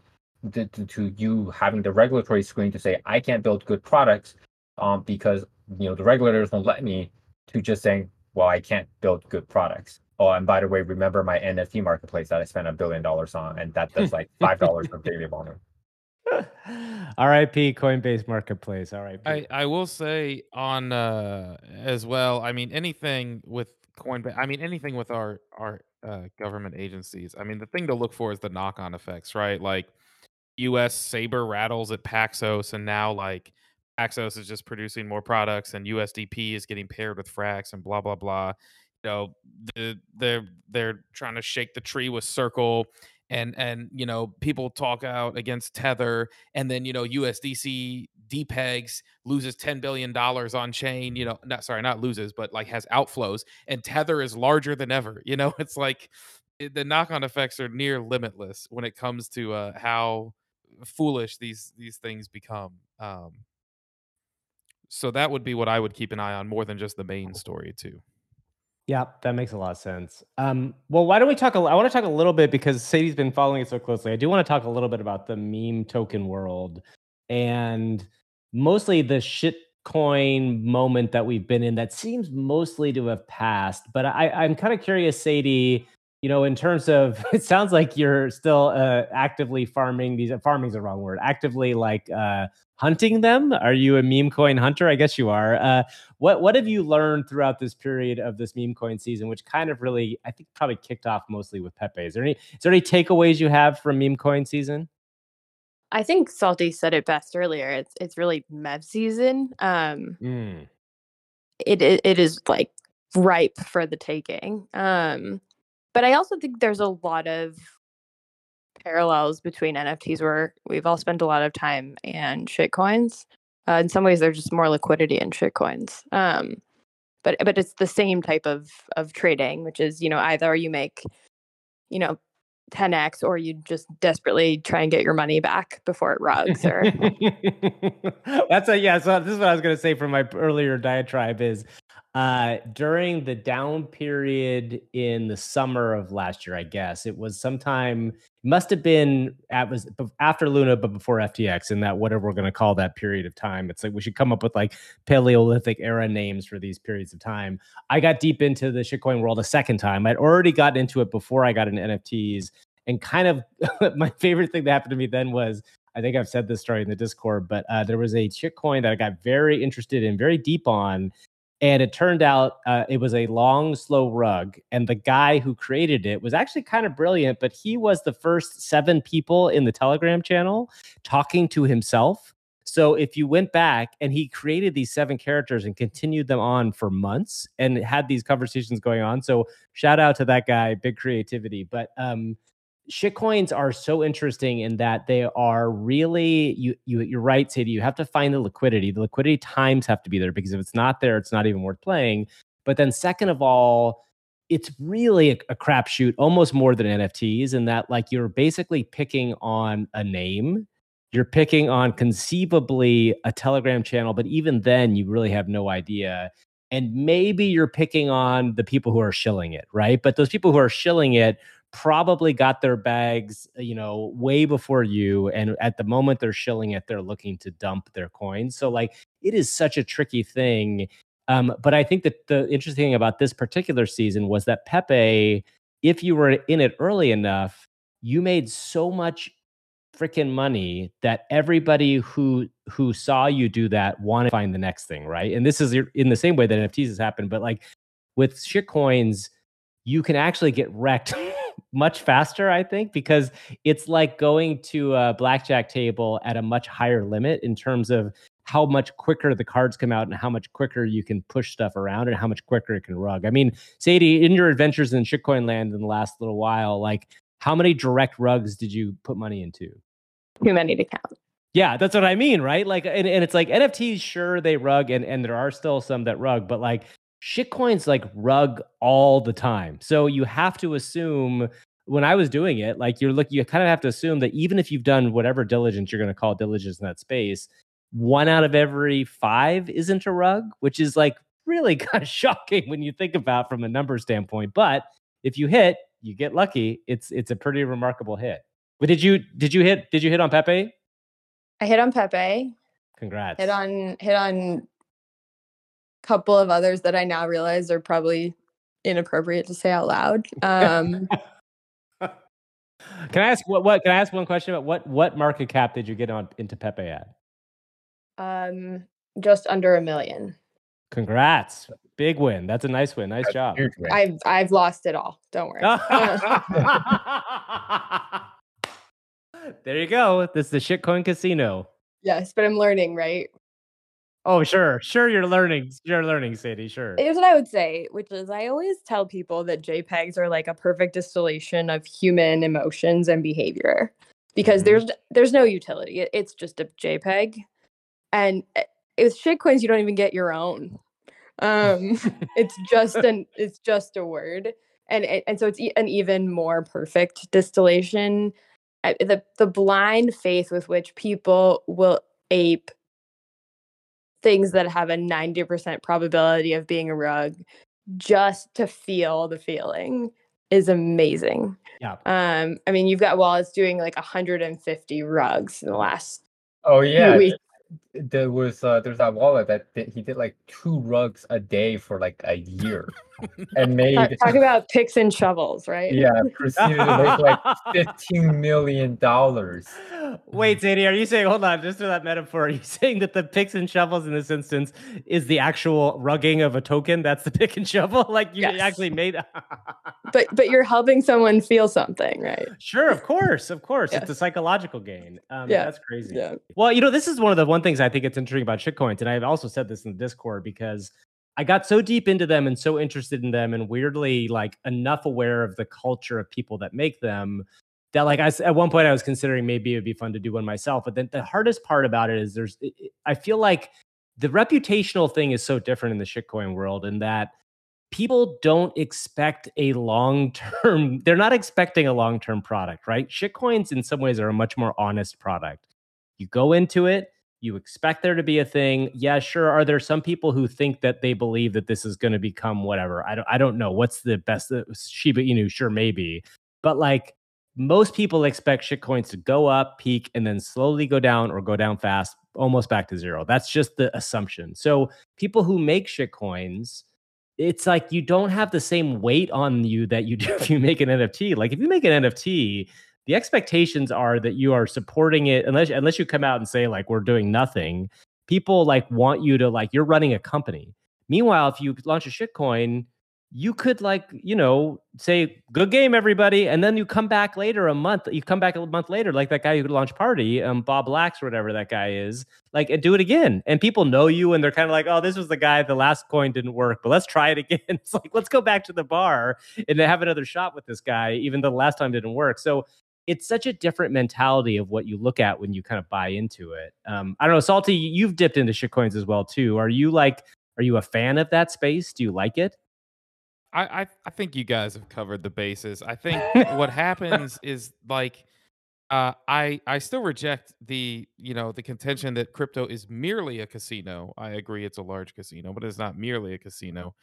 D: to, to, to you having the regulatory screen to say I can't build good products um, because you know the regulators won't let me to just saying well I can't build good products. Oh, and by the way, remember my NFT marketplace that I spent a billion dollars on, and that does like five dollars of [laughs] daily volume.
A: R.I.P. Coinbase Marketplace. R.I.P.
E: I, I will say on uh as well. I mean anything with Coinbase. I mean anything with our our uh, government agencies. I mean the thing to look for is the knock on effects, right? Like U.S. saber rattles at Paxos, and now like Paxos is just producing more products, and USDP is getting paired with Frax, and blah blah blah. You know, the, they're they're trying to shake the tree with Circle, and and you know people talk out against Tether, and then you know USDC DPEGs loses ten billion dollars on chain. You know, not sorry, not loses, but like has outflows, and Tether is larger than ever. You know, [laughs] it's like it- the knock-on effects are near limitless when it comes to uh, how foolish these these things become. Um, so that would be what I would keep an eye on more than just the main story too.
A: Yeah, that makes a lot of sense. Um, well, why don't we talk? A, I want to talk a little bit because Sadie's been following it so closely. I do want to talk a little bit about the meme token world and mostly the shitcoin moment that we've been in. That seems mostly to have passed. But I, I'm kind of curious, Sadie. You know, in terms of, [laughs] it sounds like you're still uh, actively farming these. Farming's the wrong word. Actively like uh, hunting them. Are you a meme coin hunter? I guess you are. Uh, what what have you learned throughout this period of this meme coin season, which kind of really, I think, probably kicked off mostly with Pepe? Is there any is there any takeaways you have from meme coin season?
B: I think Salty said it best earlier. It's it's really MEV season. Um,
A: Mm.
B: it, it it is like ripe for the taking. Um, but I also think there's a lot of parallels between NFTs where we've all spent a lot of time and shitcoins. Uh, in some ways, there's just more liquidity in shitcoins. Um, but but it's the same type of of trading, which is you know either you make you know 10x or you just desperately try and get your money back before it [laughs] rugs or
A: That's a yeah. So this is what I was going to say from my earlier diatribe is uh, during the down period in the summer of last year, I guess it was sometime. Must have been at was after Luna, but before FTX, and that whatever we're going to call that period of time. It's like we should come up with like Paleolithic era names for these periods of time. I got deep into the shitcoin world a second time. I'd already gotten into it before I got into NFTs, and kind of [laughs] my favorite thing that happened to me then was I think I've said this story in the Discord, but uh, there was a shitcoin that I got very interested in, very deep on. And it turned out uh, it was a long, slow rug. And the guy who created it was actually kind of brilliant, but he was the first seven people in the Telegram channel talking to himself. So if you went back and he created these seven characters and continued them on for months and had these conversations going on. So shout out to that guy, big creativity. But um, shitcoins are so interesting in that they are really you you you're right sadie you have to find the liquidity. The liquidity times have to be there because if it's not there it's not even worth playing. But then second of all it's really a, a crapshoot almost more than nfts in that like you're basically picking on a name. You're picking on conceivably a telegram channel but even then you really have no idea. And maybe you're picking on the people who are shilling it right? But those people who are shilling it probably got their bags, uh, you know, way before you. And at the moment they're shilling it, they're looking to dump their coins. So, like, it is such a tricky thing. Um, but I think that the interesting thing about this particular season was that Pepe, if you were in it early enough, you made so much freaking money that everybody who who saw you do that wanted to find the next thing, right? And this is in the same way that NFTs has happened, but like with shit coins, you can actually get wrecked [laughs] much faster, I think, because it's like going to a blackjack table at a much higher limit in terms of how much quicker the cards come out and how much quicker you can push stuff around and how much quicker it can rug. I mean, Sadie, in your adventures in shitcoin land in the last little while, like how many direct rugs did you put money into?
B: Too many to count.
A: Yeah, that's what I mean, right? Like, and, and it's like NFTs, sure, they rug, and, and there are still some that rug, but like shitcoins like rug all the time. So you have to assume when I was doing it, like you're looking, you kind of have to assume that even if you've done whatever diligence you're going to call diligence in that space, one out of every five isn't a rug, which is like really [laughs] kind of shocking when you think about from a number standpoint. But if you hit, you get lucky. It's it's a pretty remarkable hit. But did you did you hit did you hit on Pepe?
B: I hit on Pepe.
A: Congrats.
B: Hit on hit on couple of others that I now realize are probably inappropriate to say out loud. Um,
A: can I ask what what can I ask one question about what what market cap did you get on into Pepe at?
B: Um, just under a million.
A: Congrats. Big win. That's a nice win. Nice job.
B: I've I've lost it all. Don't worry. [laughs]
A: there you go. This is the shitcoin casino.
B: Yes, but I'm learning, right?
A: Oh, sure. Sure, you're learning. You're learning, Sadie. Sure.
B: Here's what I would say, which is I always tell people that JPEGs are like a perfect distillation of human emotions and behavior because mm-hmm. there's there's no utility. It's just a JPEG. And eh, with shitcoins, you don't even get your own. Um, [laughs] it's just an it's just a word. And and so it's an even more perfect distillation. The the blind faith with which people will ape things that have a 90% probability of being a rug just to feel the feeling is amazing.
A: Yeah.
B: Um, I mean, you've got Wallace doing like 150 rugs in the last.
D: Oh yeah, weeks there was uh, there's that wallet that did, he did like two rugs a day for like a year [laughs] and made
B: talk, talk, about picks and shovels right?
D: Yeah proceeded to make like [laughs] 15 million dollars.
A: Wait Sadie, are you saying hold on just for that metaphor are you saying that the picks and shovels in this instance is the actual rugging of a token? That's the pick and shovel? [laughs] Like you yes. actually made
B: but but you're helping someone feel something right?
A: Sure of course of course. Yes. it's a psychological gain. Um, yeah. that's crazy.
B: Yeah.
A: well you know this is one of the one things I think it's interesting about shitcoins, and I've also said this in the Discord because I got so deep into them and so interested in them, and weirdly like enough aware of the culture of people that make them that like I at one point I was considering maybe it would be fun to do one myself. But then the hardest part about it is there's I feel like the reputational thing is so different in the shitcoin world, in that people don't expect a long term [laughs] they're not expecting a long term product right shitcoins in some ways are a much more honest product you go into it You expect there to be a thing. Yeah, sure. Are there some people who think that they believe that this is going to become whatever? I don't. I don't know. What's the best? Uh, Shiba Inu, sure, maybe. But like most people expect shitcoins to go up, peak, and then slowly go down or go down fast, almost back to zero. That's just the assumption. So people who make shitcoins, it's like you don't have the same weight on you that you do [laughs] if you make an NFT. Like if you make an NFT, the expectations are that you are supporting it unless unless you come out and say like we're doing nothing people like want you to like you're running a company. Meanwhile if you launch a shitcoin you could like you know say good game everybody and then you come back later a month you come back a month later like that guy who launched party um bob lax or whatever that guy is like and do it again. And people know you and they're kind of like oh this was the guy the last coin didn't work but let's try it again. [laughs] It's like let's go back to the bar and have another shot with this guy even though the last time didn't work. So it's such a different mentality of what you look at when you kind of buy into it um i don't know salty you've dipped into shitcoins as well too are you like are you a fan of that space do you like it
E: I, I, I think you guys have covered the bases. I [laughs] think what happens is like uh, I I still reject the you know the contention that crypto is merely a casino. I agree it's a large casino, but it's not merely a casino.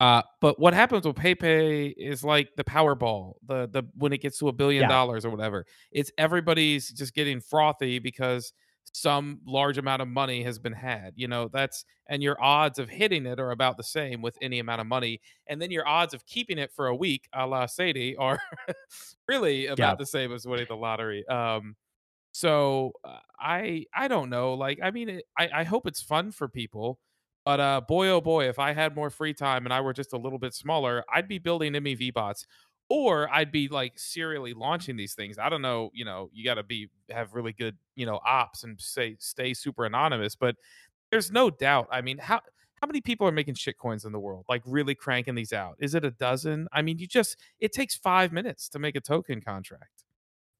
E: Uh, but what happens with Pepe is like the Powerball, the the when it gets to a billion dollars or whatever. It's everybody's just getting frothy because some large amount of money has been had. You know, that's and your odds of hitting it are about the same with any amount of money. And then your odds of keeping it for a week, a la Sadie, are [laughs] really about yeah. the same as winning the lottery. Um, so uh, I I don't know. Like, I mean, it, I I hope it's fun for people. But uh, boy, oh boy, if I had more free time and I were just a little bit smaller, I'd be building MEV bots or I'd be like serially launching these things. I don't know, you know, you got to be have really good, you know, ops and say stay super anonymous, but there's no doubt. I mean, how how many people are making shit coins in the world? Like really cranking these out? Is it a dozen? I mean, you just it takes 5 minutes to make a token contract.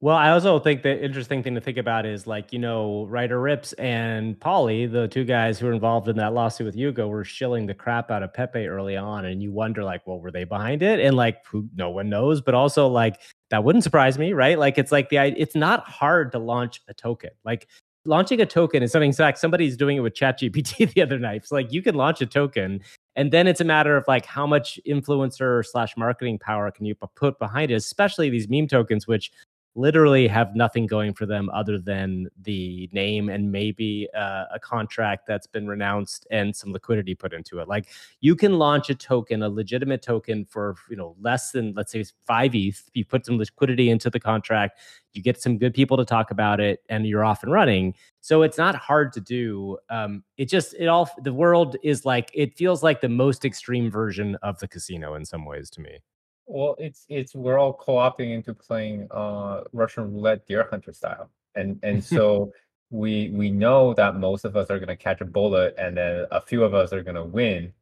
A: Well, I also think the interesting thing to think about is like, you know, Ryder Ripps and Pauly, the two guys who were involved in that lawsuit with Yuga, were shilling the crap out of Pepe early on. And you wonder, like, well, were they behind it? And like, who no one knows, but also like that wouldn't surprise me, right? Like it's like the it's not hard to launch a token. Like launching a token is something like somebody's doing it with ChatGPT [laughs] the other night. It's like you can launch a token and then it's a matter of like how much influencer slash marketing power can you put behind it, especially these meme tokens, which literally have nothing going for them other than the name and maybe uh, a contract that's been renounced and some liquidity put into it. Like you can launch a token a legitimate token for you know less than let's say 5 eth you put some liquidity into the contract you get some good people to talk about it and you're off and running. So it's not hard to do um, it just it all the world is like it feels like the most extreme version of the casino in some ways to me
D: well, it's it's we're all co-opting into playing uh Russian roulette deer hunter style. And and [laughs] so we we know that most of us are gonna catch a bullet and then a few of us are gonna win.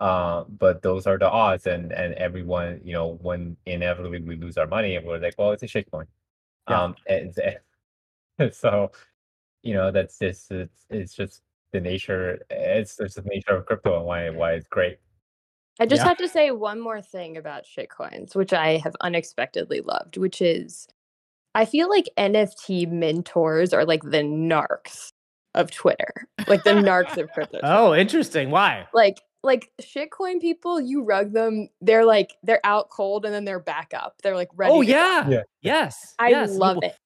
D: Uh, but those are the odds and and everyone, you know, when inevitably we lose our money and we're like, well, it's a shitcoin. Yeah. Um and, [laughs] and so you know that's just it's it's just the nature it's just the nature of crypto and why why it's great.
B: I just yeah. have to say one more thing about shitcoins, which I have unexpectedly loved, which is I feel like NFT mentors are like the narcs of Twitter, like the narcs of [laughs] crypto.
A: Oh, interesting. Why?
B: Like, like shitcoin people, you rug them. They're like they're out cold and then they're back up. They're like ready.
A: Oh yeah. yeah. Yes.
B: I
A: yes.
B: love it.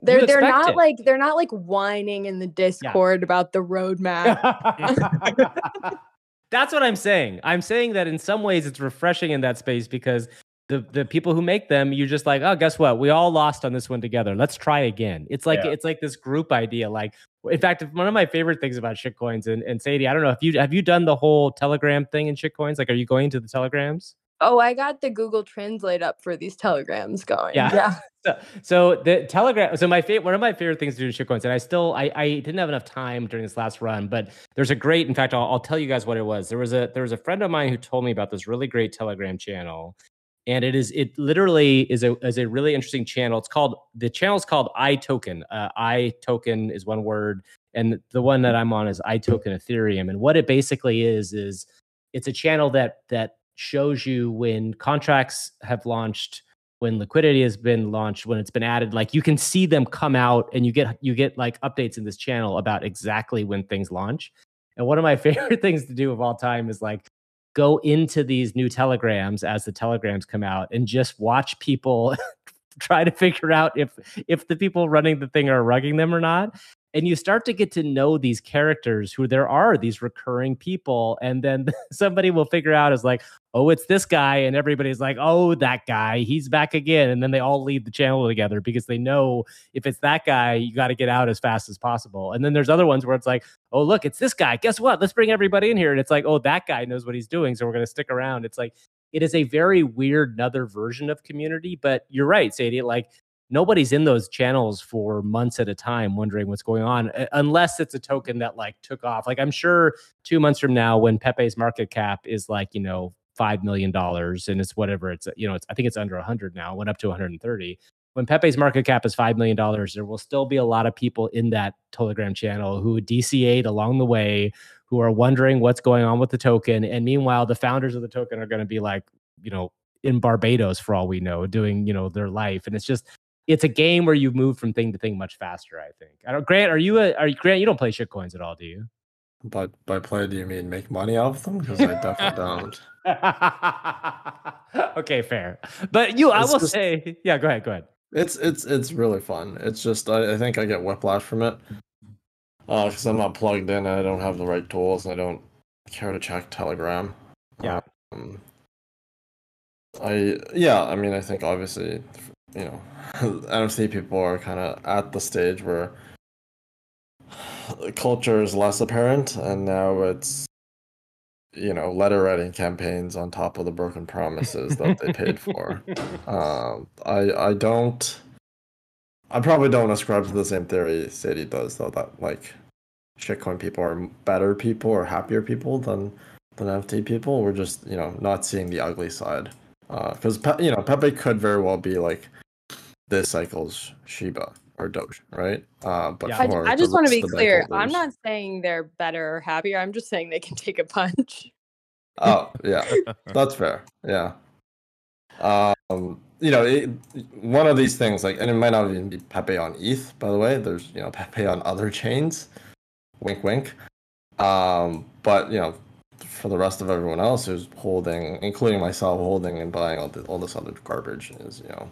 B: They're they're not it. like they're not like whining in the Discord yeah. about the roadmap. [laughs] [laughs]
A: That's what I'm saying. I'm saying that in some ways it's refreshing in that space because the the people who make them, you're just like, oh, guess what? We all lost on this one together. Let's try again. It's like yeah. it's like this group idea. Like, in fact, one of my favorite things about shitcoins and, and Sadie, I don't know if you have you done the whole Telegram thing in shitcoins. Like, are you going to the Telegrams?
B: Oh, I got the Google Translate up for these telegrams going.
A: Yeah. yeah. [laughs] so, so the Telegram. So my favorite, one of my favorite things to do in shitcoins, and I still, I, I didn't have enough time during this last run, but there's a great. In fact, I'll, I'll tell you guys what it was. There was a there was a friend of mine who told me about this really great Telegram channel, and it is it literally is a is a really interesting channel. It's called the channel is called iToken. Uh, iToken is one word, and the one that I'm on is iToken Ethereum. And what it basically is is it's a channel that that shows you when contracts have launched when liquidity has been launched, when it's been added, like you can see them come out and you get you get like updates in this channel about exactly when things launch. And one of my [laughs] favorite things to do of all time is like go into these new telegrams as the telegrams come out and just watch people [laughs] try to figure out if if the people running the thing are rugging them or not and you start to get to know these characters who there are these recurring people and then [laughs] somebody will figure out is like oh it's this guy and everybody's like oh that guy he's back again and then they all leave the channel together because they know if it's that guy you got to get out as fast as possible and then there's other ones where it's like oh look it's this guy guess what let's bring everybody in here and it's like oh that guy knows what he's doing so we're going to stick around it's like it is a very weird another version of community but you're right sadie like nobody's in those channels for months at a time wondering what's going on unless it's a token that like took off. Like i'm sure two months from now when pepe's market cap is like you know five million dollars and it's whatever it's you know it's i think it's under 100 now went up to 130 when pepe's market cap is five million dollars there will still be a lot of people in that telegram channel who dca'd along the way who are wondering what's going on with the token. And meanwhile the founders of the token are going to be like you know in barbados for all we know doing you know their life. And it's just it's a game where you move from thing to thing much faster. I think. I don't. Grant, are you a? Are you Grant? You don't play shit coins at all, do you?
C: But by play, do you mean make money off them? Because I definitely
A: don't. [laughs] okay, fair. But you, I will just, say, yeah. Go ahead. Go ahead.
C: It's it's it's really fun. It's just I, I think I get whiplash from it because uh, I'm not plugged in. I don't have the right tools. And I don't care to check Telegram.
A: Yeah. Um,
C: I yeah. I mean, I think obviously you know, [laughs] NFT people are kind of at the stage where culture is less apparent, and now it's you know letter writing campaigns on top of the broken promises that they paid for. [laughs] Um, I I don't. I probably don't ascribe to the same theory Sadie does, though. That like shitcoin people are better people or happier people than than NFT people. We're just you know not seeing the ugly side because uh, you know Pepe could very well be like this cycle's Shiba or Doge, right? Uh,
B: but yeah. I, I, just want to be clear. I'm not saying they're better or happier. I'm just saying they can take a punch.
C: Oh yeah, [laughs] that's fair. Yeah. Um, you know, it, one of these things, like, and it might not even be Pepe on ETH, by the way. There's you know Pepe on other chains. Wink, wink. Um, but you know, for the rest of everyone else who's holding, including myself, holding and buying all, the, all this other garbage is you know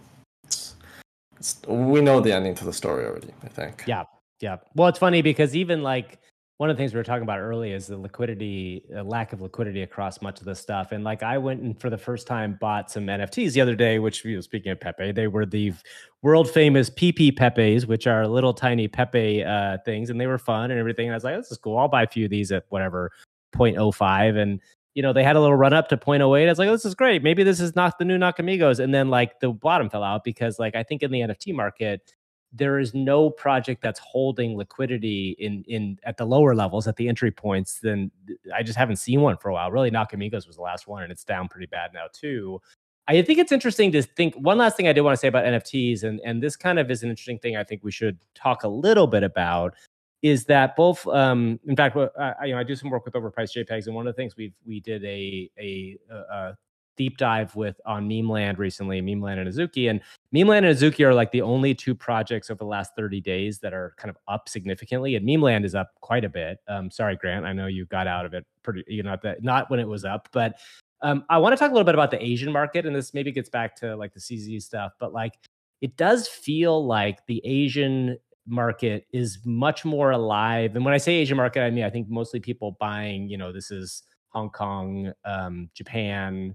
C: we know the ending to the story already. I think.
A: Yeah, yeah. Well, it's funny because even like one of the things we were talking about earlier is the liquidity, uh, lack of liquidity across much of this stuff. And like I went and for the first time bought some NFTs the other day, which you know, speaking of Pepe, they were the world famous PP Pepes, which are little tiny Pepe uh, things, and they were fun and everything. And I was like, this is cool. I'll buy a few of these at whatever 0.05. And you know, they had a little run up to 0.08. I was like, oh, this is great. Maybe this is not the new Nakamigos. And then like the bottom fell out because like I think in the NFT market, there is no project that's holding liquidity in in at the lower levels at the entry points then I just haven't seen one for a while. Really, Nakamigos was the last one, and it's down pretty bad now too. I think it's interesting to think. One last thing I did want to say about NFTs, and and this kind of is an interesting thing. I think we should talk a little bit about is that both um, in fact I, you know I do some work with overpriced JPEGs and one of the things we we did a, a a, deep dive with on Memeland recently, Memeland and Azuki and Memeland and Azuki are like the only two projects over the last 30 days that are kind of up significantly and Memeland is up quite a bit. Um, sorry Grant, I know you got out of it pretty you know that not when it was up, but um, I want to talk a little bit about the Asian market and this maybe gets back to like the CZ stuff, but like it does feel like the Asian market is much more alive. And when I say Asian market, I mean I think mostly people buying, you know, this is Hong Kong, um, Japan,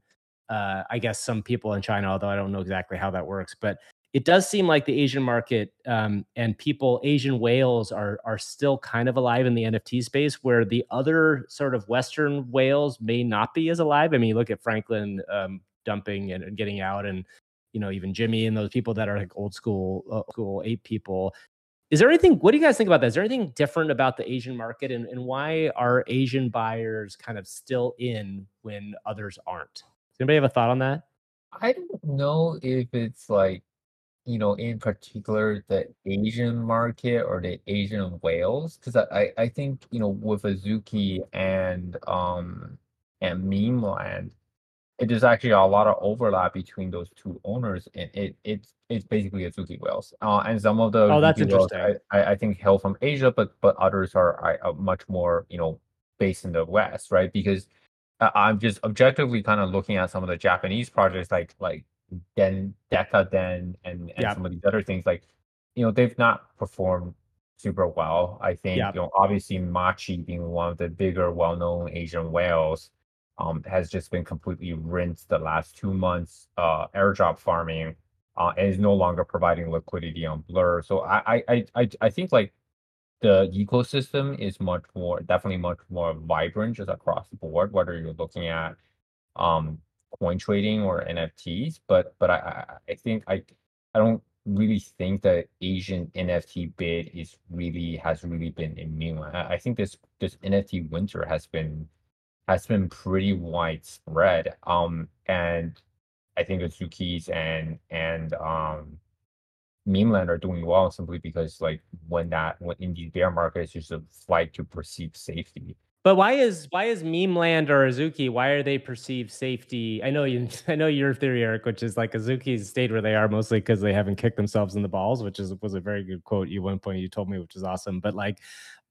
A: uh, I guess some people in China, although I don't know exactly how that works. But it does seem like the Asian market um, and people, Asian whales are are still kind of alive in the NFT space, where the other sort of Western whales may not be as alive. I mean, you look at Franklin um, dumping and, and, getting out, and you know even Jimmy and those people that are like old school, uh, school eight people. Is there anything? What do you guys think about that? Is there anything different about the Asian market, and, and why are Asian buyers kind of still in when others aren't? Does anybody have a thought on that?
D: I don't know if it's like, you know, in particular the Asian market or the Asian whales, because I, I think you know with Azuki and um and Memeland, there's actually a lot of overlap between those two owners, and it it's it's basically Azuki whales. Uh, and some of the
A: Oh, that's interesting.
D: I, I I think hail from Asia, but but others are, are much more you know based in the West, right? Because I- I'm just objectively kind of looking at some of the Japanese projects, like like Den Deca Den and and
A: Yeah.
D: some of these other things, like you know they've not performed super well. I think
A: Yeah.
D: you know obviously Machi being one of the bigger, well-known Asian whales, um, has just been completely rinsed the last two months. Uh, airdrop farming, uh, and is no longer providing liquidity on Blur. So I I I I, think like the ecosystem is much more definitely much more vibrant just across the board whether you're looking at um coin trading or nfts but but i i, think i i don't really think the asian nft bid is really has really been immune i, I think this this nft winter has been has been pretty widespread um and i think azuki's and and um Memeland are doing well simply because like when that when in these bear markets there's a flight to perceived safety.
A: But why is why is Memeland or Azuki? Why are they perceived safety? I know you. [laughs] I know your theory, Eric, which is like Azuki's stayed where they are mostly because they haven't kicked themselves in the balls, which is was a very good quote you one point you told me, which is awesome. But like,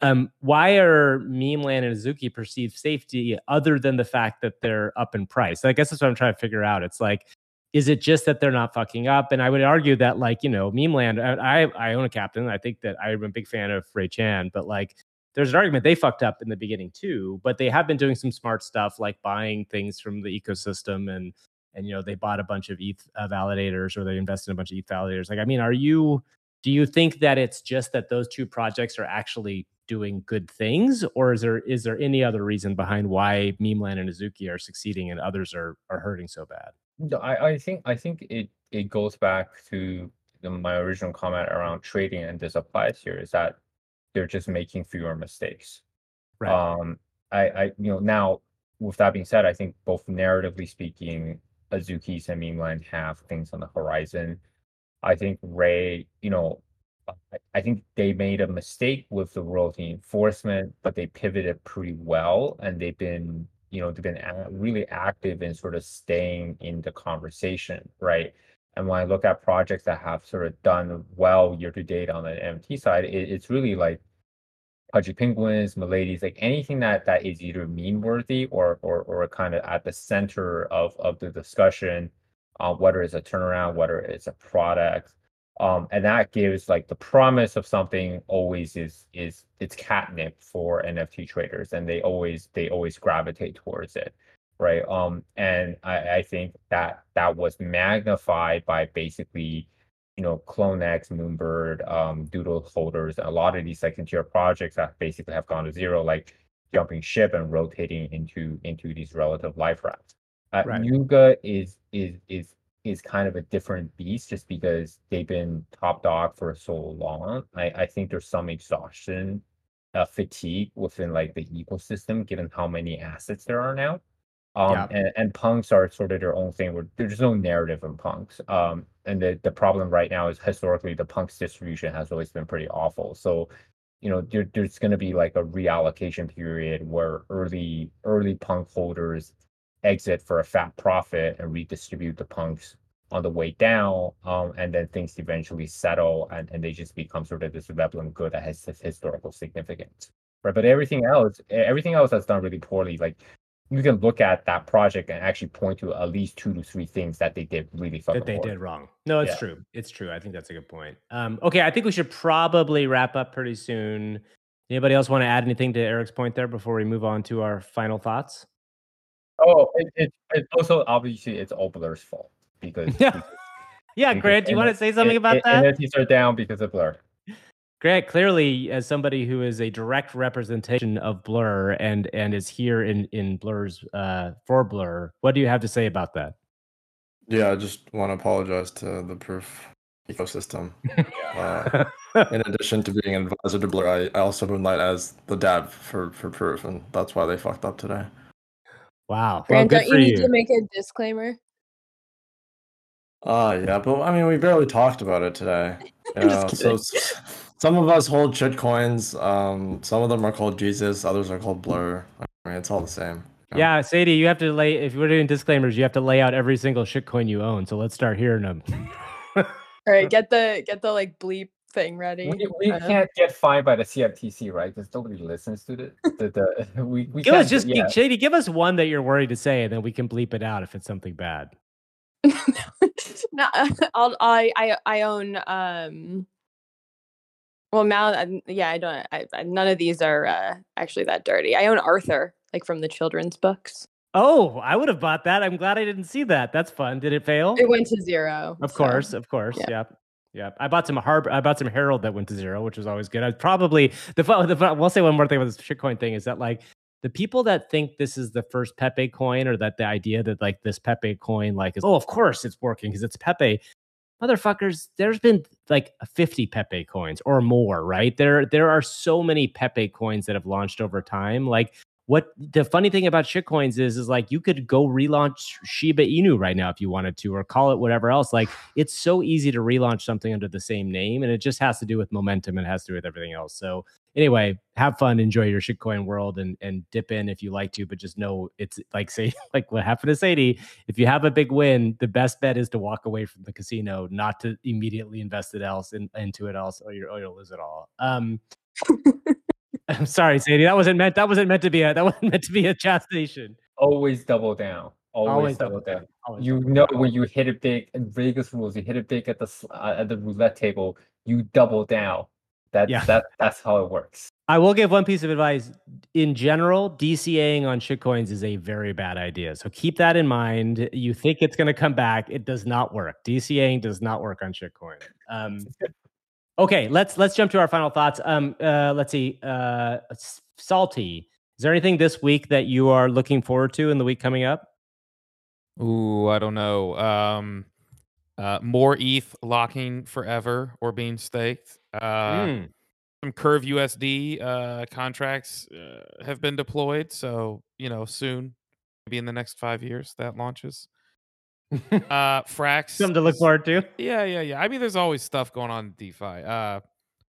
A: um, why are Memeland and Azuki perceived safety other than the fact that they're up in price? I guess that's what I'm trying to figure out. It's like, is it just that they're not fucking up? And I would argue that like you know, Memeland. I I own a captain. I think that I'm a big fan of Ray Chan, but like there's an argument they fucked up in the beginning too, but they have been doing some smart stuff like buying things from the ecosystem and and you know they bought a bunch of ETH uh, validators or they invested in a bunch of ETH validators. Like, I mean, are you do you think that it's just that those two projects are actually doing good things, or is there is there any other reason behind why Memeland and Azuki are succeeding and others are are hurting so bad?
D: No, I, I think I think it it goes back to the, my original comment around trading and this applies here is that they're just making fewer mistakes.
A: Right.
D: Um I, I you know now with that being said, I think both narratively speaking, Azuki's and Memeland have things on the horizon. I think Ray, you know, I, I think they made a mistake with the royalty enforcement, but they pivoted pretty well, and they've been, you know, they've been really active in sort of staying in the conversation, right? And when I look at projects that have sort of done well year to date on the NFT side, it, it's really like Pudgy Penguins, Miladies, like anything that that is either meme worthy or or or kind of at the center of of the discussion, uh, whether it's a turnaround, whether it's a product, um, and that gives like the promise of something always is is it's catnip for NFT traders, and they always they always gravitate towards it, right? Um, and I I think that that was magnified by basically you know, CloneX, Moonbird, um, Doodle holders, a lot of these second tier projects that basically have gone to zero, like jumping ship and rotating into into these relative life rafts. Uh,
A: Right.
D: Yuga is is is is kind of a different beast just because they've been top dog for so long. I, I think there's some exhaustion, uh, fatigue within like the ecosystem, given how many assets there are now. Um,
A: Yeah.
D: and, and punks are sort of their own thing where there's no narrative in punks. Um, and the, the problem right now is historically the punks distribution has always been pretty awful. So, you know, there, there's going to be like a reallocation period where early early punk holders exit for a fat profit and redistribute the punks on the way down. Um, and then things eventually settle and, and they just become sort of this Veblen good that has this historical significance. Right. But everything else, everything else that's done really poorly, like you can look at that project and actually point to at least two to three things that they did really fucking
A: that they did wrong. No, it's
D: Yeah.
A: true. It's true. I think that's a good point. Um, okay, I think we should probably wrap up pretty soon. Anybody else want to add anything to Eric's point there before we move on to our final thoughts?
D: Oh, it, it, it's also obviously it's all Blur's fault because [laughs]
A: Yeah. Yeah,
D: because
A: Grant, do you want to say something
D: N-
A: about that?
D: NFTs are down because of Blur.
A: Grant, clearly, as somebody who is a direct representation of Blur and and is here in in Blur's uh, for Blur, what do you have to say about that?
C: Yeah, I just want to apologize to the proof ecosystem. [laughs] Uh, in addition to being an advisor to Blur, I, I also moonlight as the dab for, for proof, and that's why they fucked up today.
A: wow.
B: Grant,
A: good
B: don't you need
A: you.
B: to make a disclaimer?
C: Uh yeah, but I mean, we barely talked about it today. [laughs] You
B: I'm just
C: so
B: kidding.
C: s- some of us hold shit coins. Um, some of them are called Jesus, others are called Blur. I mean, it's all the same.
A: Yeah, Sadie, you have to lay if we're doing disclaimers, you have to lay out every single shitcoin you own. So let's start hearing them. [laughs]
B: All right, get the get the like bleep thing ready.
D: We, we
B: Uh,
D: can't get fined by the CFTC, right? Because nobody listens to the the, the [laughs] we, we
A: give us
D: can't-
A: just
D: yeah.
A: Sadie, give us one that you're worried to say, and then we can bleep it out if it's something bad. [laughs]
B: no, I'll, I I I own um. Well, now I'm- yeah, I don't. I, I, none of these are uh, actually that dirty. I own Arthur, like from the children's books.
A: Oh, I would have bought that. I'm glad I didn't see that. That's fun. Did it fail?
B: It went to zero.
A: Of
B: so-
A: course, of course.
B: yeah.
A: Yep. Yep. I bought some Harb. I bought some Herald that went to zero, which was always good. I probably the, the we'll say one more thing about this shitcoin thing is that like the people that think this is the first Pepe coin or that the idea that like this Pepe coin like is oh of course it's working because it's Pepe. Motherfuckers, there's been like 50 Pepe coins or more, right? There there are so many Pepe coins that have launched over time. Like what the funny thing about shitcoins is is like you could go relaunch Shiba Inu right now if you wanted to, or call it whatever else. Like it's so easy to relaunch something under the same name, and it just has to do with momentum and has to do with everything else. So anyway, have fun, enjoy your shitcoin world, and and dip in if you like to, but just know it's like [laughs] say like what happened to Sadie. If you have a big win, the best bet is to walk away from the casino, not to immediately invest it else in, into it else, or, you or you'll lose it all. Um, [laughs] I'm sorry, Sadie. That wasn't meant. That wasn't meant to be a. That [laughs] wasn't meant to be a chat station.
D: always double down. Always,
A: Always
D: double
A: double
D: down.
A: Always
D: You
A: double
D: know
A: down.
D: when you hit a big in Vegas rules, you hit a big at the uh, at the roulette table, you double down. That
A: Yeah.
D: that that's how it works.
A: I will give one piece of advice. In general, DCAing on shitcoins is a very bad idea. So keep that in mind. You think it's going to come back. It does not work. DCAing does not work on shitcoin. Um, okay, let's let's jump to our final thoughts. Um, uh, let's see. Uh, Salty, is there anything this week that you are looking forward to in the week coming up?
E: Ooh, I don't know. Um, uh, more ETH locking forever or being staked. Uh,
A: Hmm.
E: Some Curve USD uh, contracts uh, have been deployed, so you know soon, maybe in the next five years, that launches. [laughs] Uh, Frax.
A: Something to look forward to.
E: Yeah, yeah, yeah. I mean, there's always stuff going on in DeFi. Uh,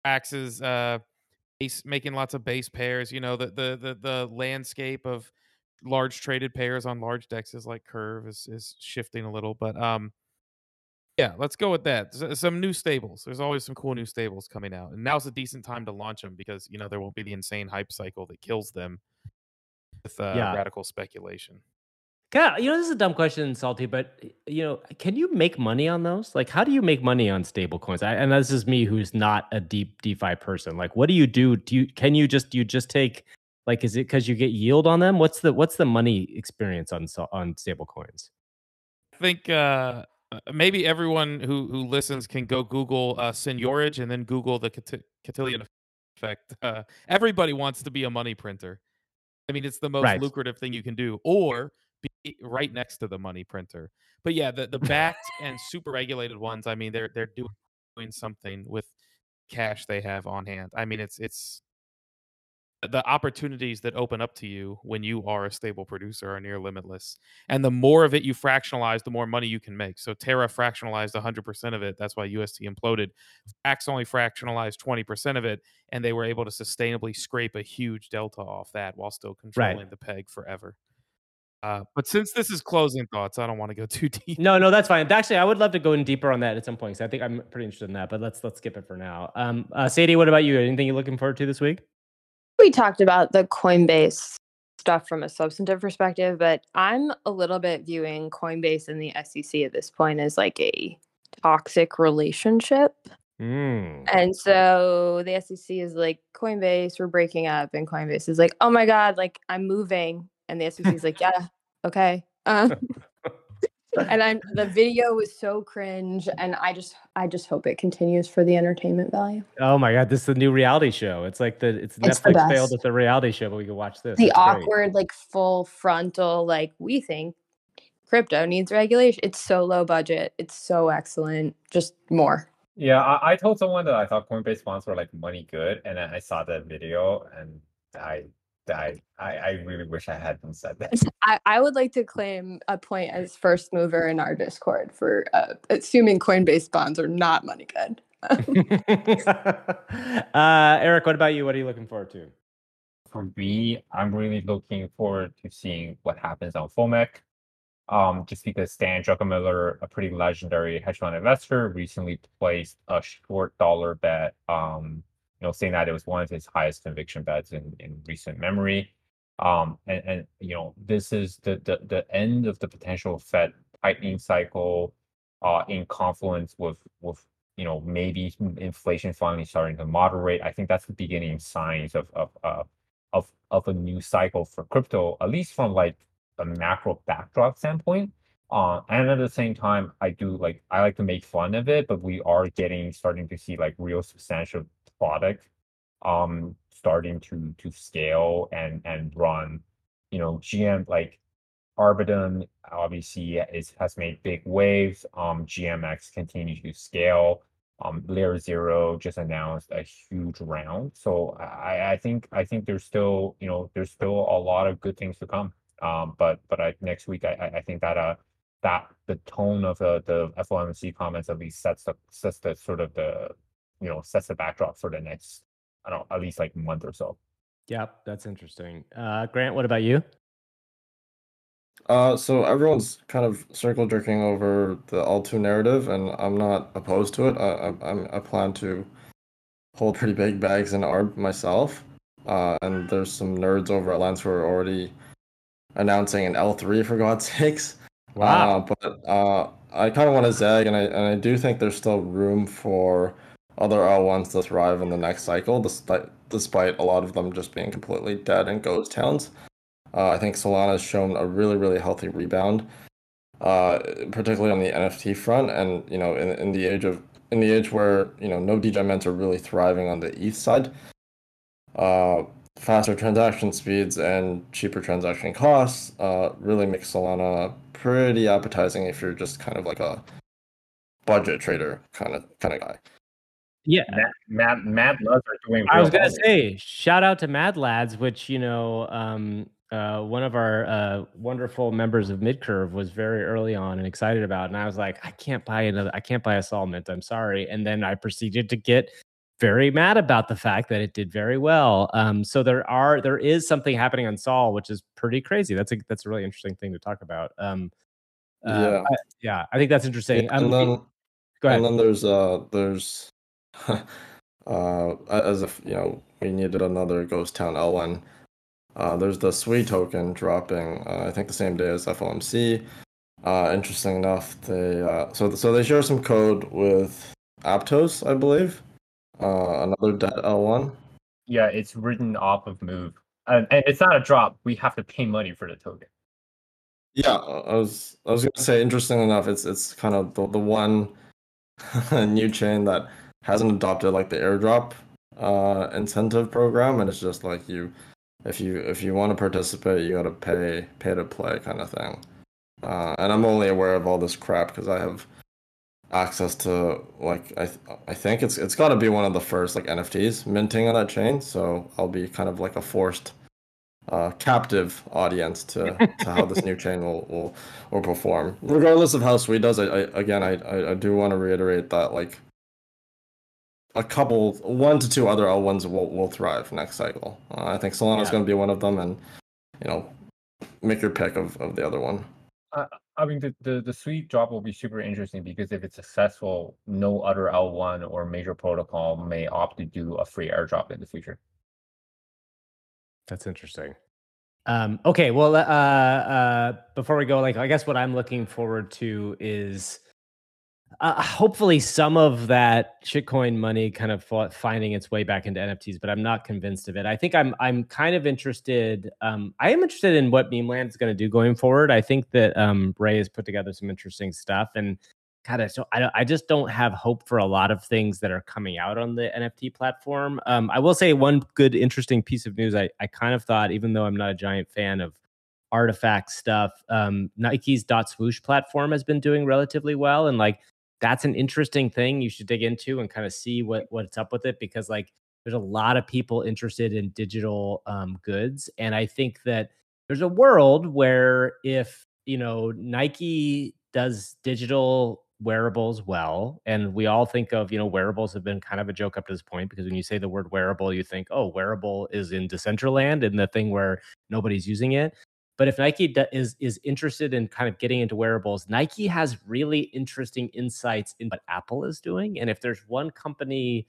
E: Frax is uh, base, making lots of base pairs. You know, the the the the landscape of large traded pairs on large dexes like Curve is is shifting a little, but um, yeah, let's go with that. Some new stables. There's always some cool new stables coming out, and now's a decent time to launch them because you know there won't be the insane hype cycle that kills them with uh,
A: Yeah.
E: radical speculation.
A: God, you know, this is a dumb question, Salty, but you know, can you make money on those? Like, how do you make money on stable coins? I, and this is me, who's not a deep DeFi person. Like, what do you do? Do you can you just you just take like, is it because you get yield on them? What's the what's the money experience on on stable coins?
E: I think uh, maybe everyone who who listens can go Google uh, seigniorage and then Google the cot- Cantillon effect. Uh, everybody wants to be a money printer. I mean, it's the most
A: Right.
E: lucrative thing you can do, or be right next to the money printer. But yeah, the the [laughs] backed and super regulated ones. I mean, they're they're doing something with cash they have on hand. I mean, it's it's the opportunities that open up to you when you are a stable producer are near limitless. And the more of it you fractionalize, the more money you can make. So Terra fractionalized 100% of it. That's why UST imploded. Frax only fractionalized 20% of it, and they were able to sustainably scrape a huge delta off that while still controlling the peg forever. Uh, but since this is closing thoughts, I don't want to go [laughs] too deep.
A: No, no, that's fine. Actually, I would love to go in deeper on that at some point. I think I'm pretty interested in that. But let's let's skip it for now. Um, uh, Sadie, what about you? Anything you're looking forward to this week?
B: We talked about the Coinbase stuff from a substantive perspective, but I'm a little bit viewing Coinbase and the SEC at this point as like a toxic relationship.
A: Mm.
B: And so the SEC is like, Coinbase, we're breaking up. And Coinbase is like, oh my God, like I'm moving. And the SEC is like, [laughs] yeah, okay. Um, and I'm the video was so cringe. And I just I just hope it continues for the entertainment value.
A: Oh my god, this is a new reality show. It's like the it's
B: It's the
A: Netflix failed.
B: best.
A: It's a reality show, but we can watch this.
B: the
A: It's great.
B: awkward, like full frontal, like we think crypto needs regulation. It's so low budget. It's so excellent. Just more.
D: Yeah, I, I told someone that I thought Coinbase bonds were like money good, and then I saw that video and I I I, I really wish I hadn't said that. [laughs]
B: I, I would like to claim a point as first mover in our Discord for uh, assuming Coinbase bonds are not money good. [laughs] [laughs]
A: uh, Eric, what about you? What are you looking forward to?
D: for me, I'm really looking forward to seeing what happens on FOMC. Um, just because Stan Druckenmiller, a pretty legendary hedge fund investor, recently placed a short dollar bet, um, you know, saying that it was one of his highest conviction bets in, in recent memory. Um, and, and you know, this is the, the the end of the potential Fed tightening cycle, uh, in confluence with with you know maybe inflation finally starting to moderate. I think that's the beginning signs of of uh, of of a new cycle for crypto, at least from like a macro backdrop standpoint. Uh, and at the same time, I do like I like to make fun of it, but we are getting starting to see like real substantial product um starting to to scale and and run. You know, GM like Arbitrum obviously is has made big waves. Um, GMX continues to scale. Um, Layer Zero just announced a huge round, so I, I think I think there's still you know there's still a lot of good things to come. Um, but but I, next week I, I think that uh that the tone of the the FOMC comments at least sets the sets the sort of the you know sets the backdrop for the next I don't know at least like month or so.
A: Yep, that's interesting. Uh, Grant, what about you?
C: Uh, so everyone's kind of circle jerking over the L2 narrative, and I'm not opposed to it. I, I, I plan to hold pretty big bags in ARB myself. Uh, and there's some nerds over at Lens who are already announcing an L3 for God's [laughs] sakes.
A: Wow.
C: Uh, but uh, I kind of want to zag, and I and I do think there's still room for other L1s to thrive in the next cycle, despite despite a lot of them just being completely dead and ghost towns. Uh, I think Solana has shown a really, really healthy rebound, uh, particularly on the NFT front. And you know, in, in the age of in the age where you know no DGMs are really thriving on the ETH side, uh, faster transaction speeds and cheaper transaction costs uh, really make Solana pretty appetizing if you're just kind of like a budget trader kind of kind of guy.
A: Yeah,
D: Mad Mad, Mad Lads are doing.
A: I was gonna
D: well.
A: say, shout out to Mad Lads, which you know, um, uh, one of our uh, wonderful members of Midcurve was very early on and excited about, and I was like, I can't buy another, I can't buy a Solomon. I'm sorry. And then I proceeded to get very mad about the fact that it did very well. Um, so there are there is something happening on Sol, which is pretty crazy. That's a that's a really interesting thing to talk about. Um, uh,
C: Yeah.
A: I, yeah, I think that's interesting.
C: Yeah,
A: Um,
C: and then
A: go ahead.
C: And then there's uh there's [laughs] uh as if you know we needed another ghost town L1. Uh, there's the Sui token dropping uh, I think the same day as FOMC. Uh, interesting enough, they uh, so so they share some code with Aptos, I believe. Uh, another debt L1.
D: Yeah, it's written off of Move, and, and it's not a drop. We have to pay money for the token.
C: Yeah, I was I was gonna say interesting enough, it's it's kind of the, the one [laughs] new chain that hasn't adopted like the airdrop uh incentive program and it's just like you if you if you want to participate you gotta pay pay to play kind of thing. Uh and I'm only aware of all this crap because I have access to like I th- I think it's it's gotta be one of the first like NFTs minting on that chain, so I'll be kind of like a forced uh, captive audience to, to how this new [laughs] chain will, will will perform. Regardless of how Sui does, I, I again I, I, I do want to reiterate that like a couple one to two other L ones will, will thrive next cycle. Uh, I think Solana's
A: Yeah.
C: going to be one of them, and you know make your pick of, of the other one.
D: I mean, the, the the Sui drop will be super interesting because if it's successful, no other L1 or major protocol may opt to do a free airdrop in the future.
A: That's interesting. Um, okay, well, uh, uh, before we go, like, I guess what I'm looking forward to is uh, hopefully some of that shitcoin money kind of finding its way back into NFTs, but I'm not convinced of it. I think I'm I'm kind of interested. Um, I am interested in what Memeland is going to do going forward. I think that um, Ray has put together some interesting stuff, and kind of so I I just don't have hope for a lot of things that are coming out on the NFT platform. Um, I will say one good interesting piece of news. I I kind of thought, even though I'm not a giant fan of RTFKT stuff, um, Nike's dot swoosh platform has been doing relatively well, and like that's an interesting thing you should dig into and kind of see what what's up with it because like there's a lot of people interested in digital um, goods and i think that there's a world where if you know nike does digital wearables well and we all think of you know wearables have been kind of a joke up to this point because when you say the word wearable you think oh wearable is in decentraland and the thing where nobody's using it but if nike is is interested in kind of getting into wearables nike has really interesting insights in what apple is doing and if there's one company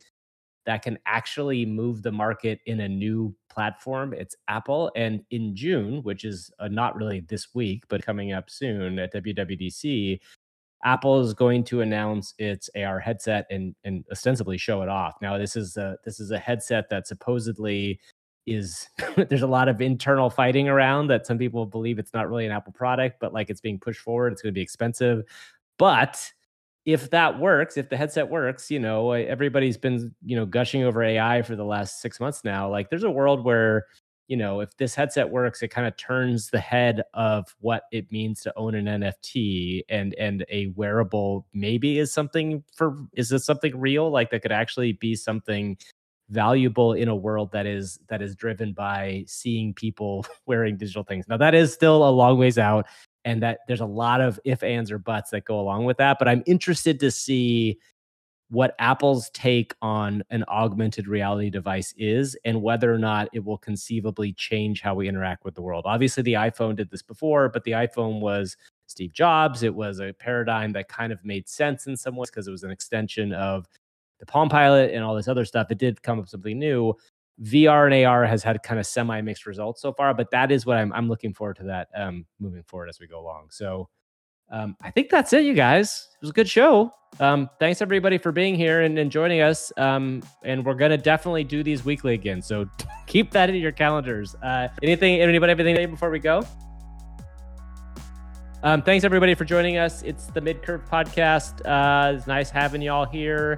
A: that can actually move the market in a new platform. It's Apple. And in June, which is uh, not really this week, but coming up soon at WWDC, Apple is going to announce its AR headset and and ostensibly show it off. Now, this is a this is a headset that supposedly is [laughs] there's a lot of internal fighting around that some people believe it's not really an Apple product, but like it's being pushed forward. It's going to be expensive, but if that works, if the headset works, you know, everybody's been, you know, gushing over AI for the last six months now. Like there's a world where, you know, if this headset works, it kind of turns the head of what it means to own an NFT and and a wearable maybe is something for is this something real? Like that could actually be something valuable in a world that is that is driven by seeing people [laughs] wearing digital things. Now that is still a long ways out and that there's a lot of if ands or buts that go along with that but i'm interested to see what apple's take on an augmented reality device is and whether or not it will conceivably change how we interact with the world obviously the iphone did this before but the iphone was steve jobs it was a paradigm that kind of made sense in some ways because it was an extension of the palm pilot and all this other stuff it did come up something new VR and AR has had kind of semi mixed results so far, but that is what I'm I'm looking forward to that um, moving forward as we go along. So um, I think that's it, you guys. It was a good show. Um, thanks everybody for being here and, and joining us. Um, and we're gonna definitely do these weekly again. So [laughs] keep that in your calendars. Uh, anything, anybody, anything before we go? Um, thanks everybody for joining us. It's the Mid Curve podcast. Uh, it's nice having y'all here,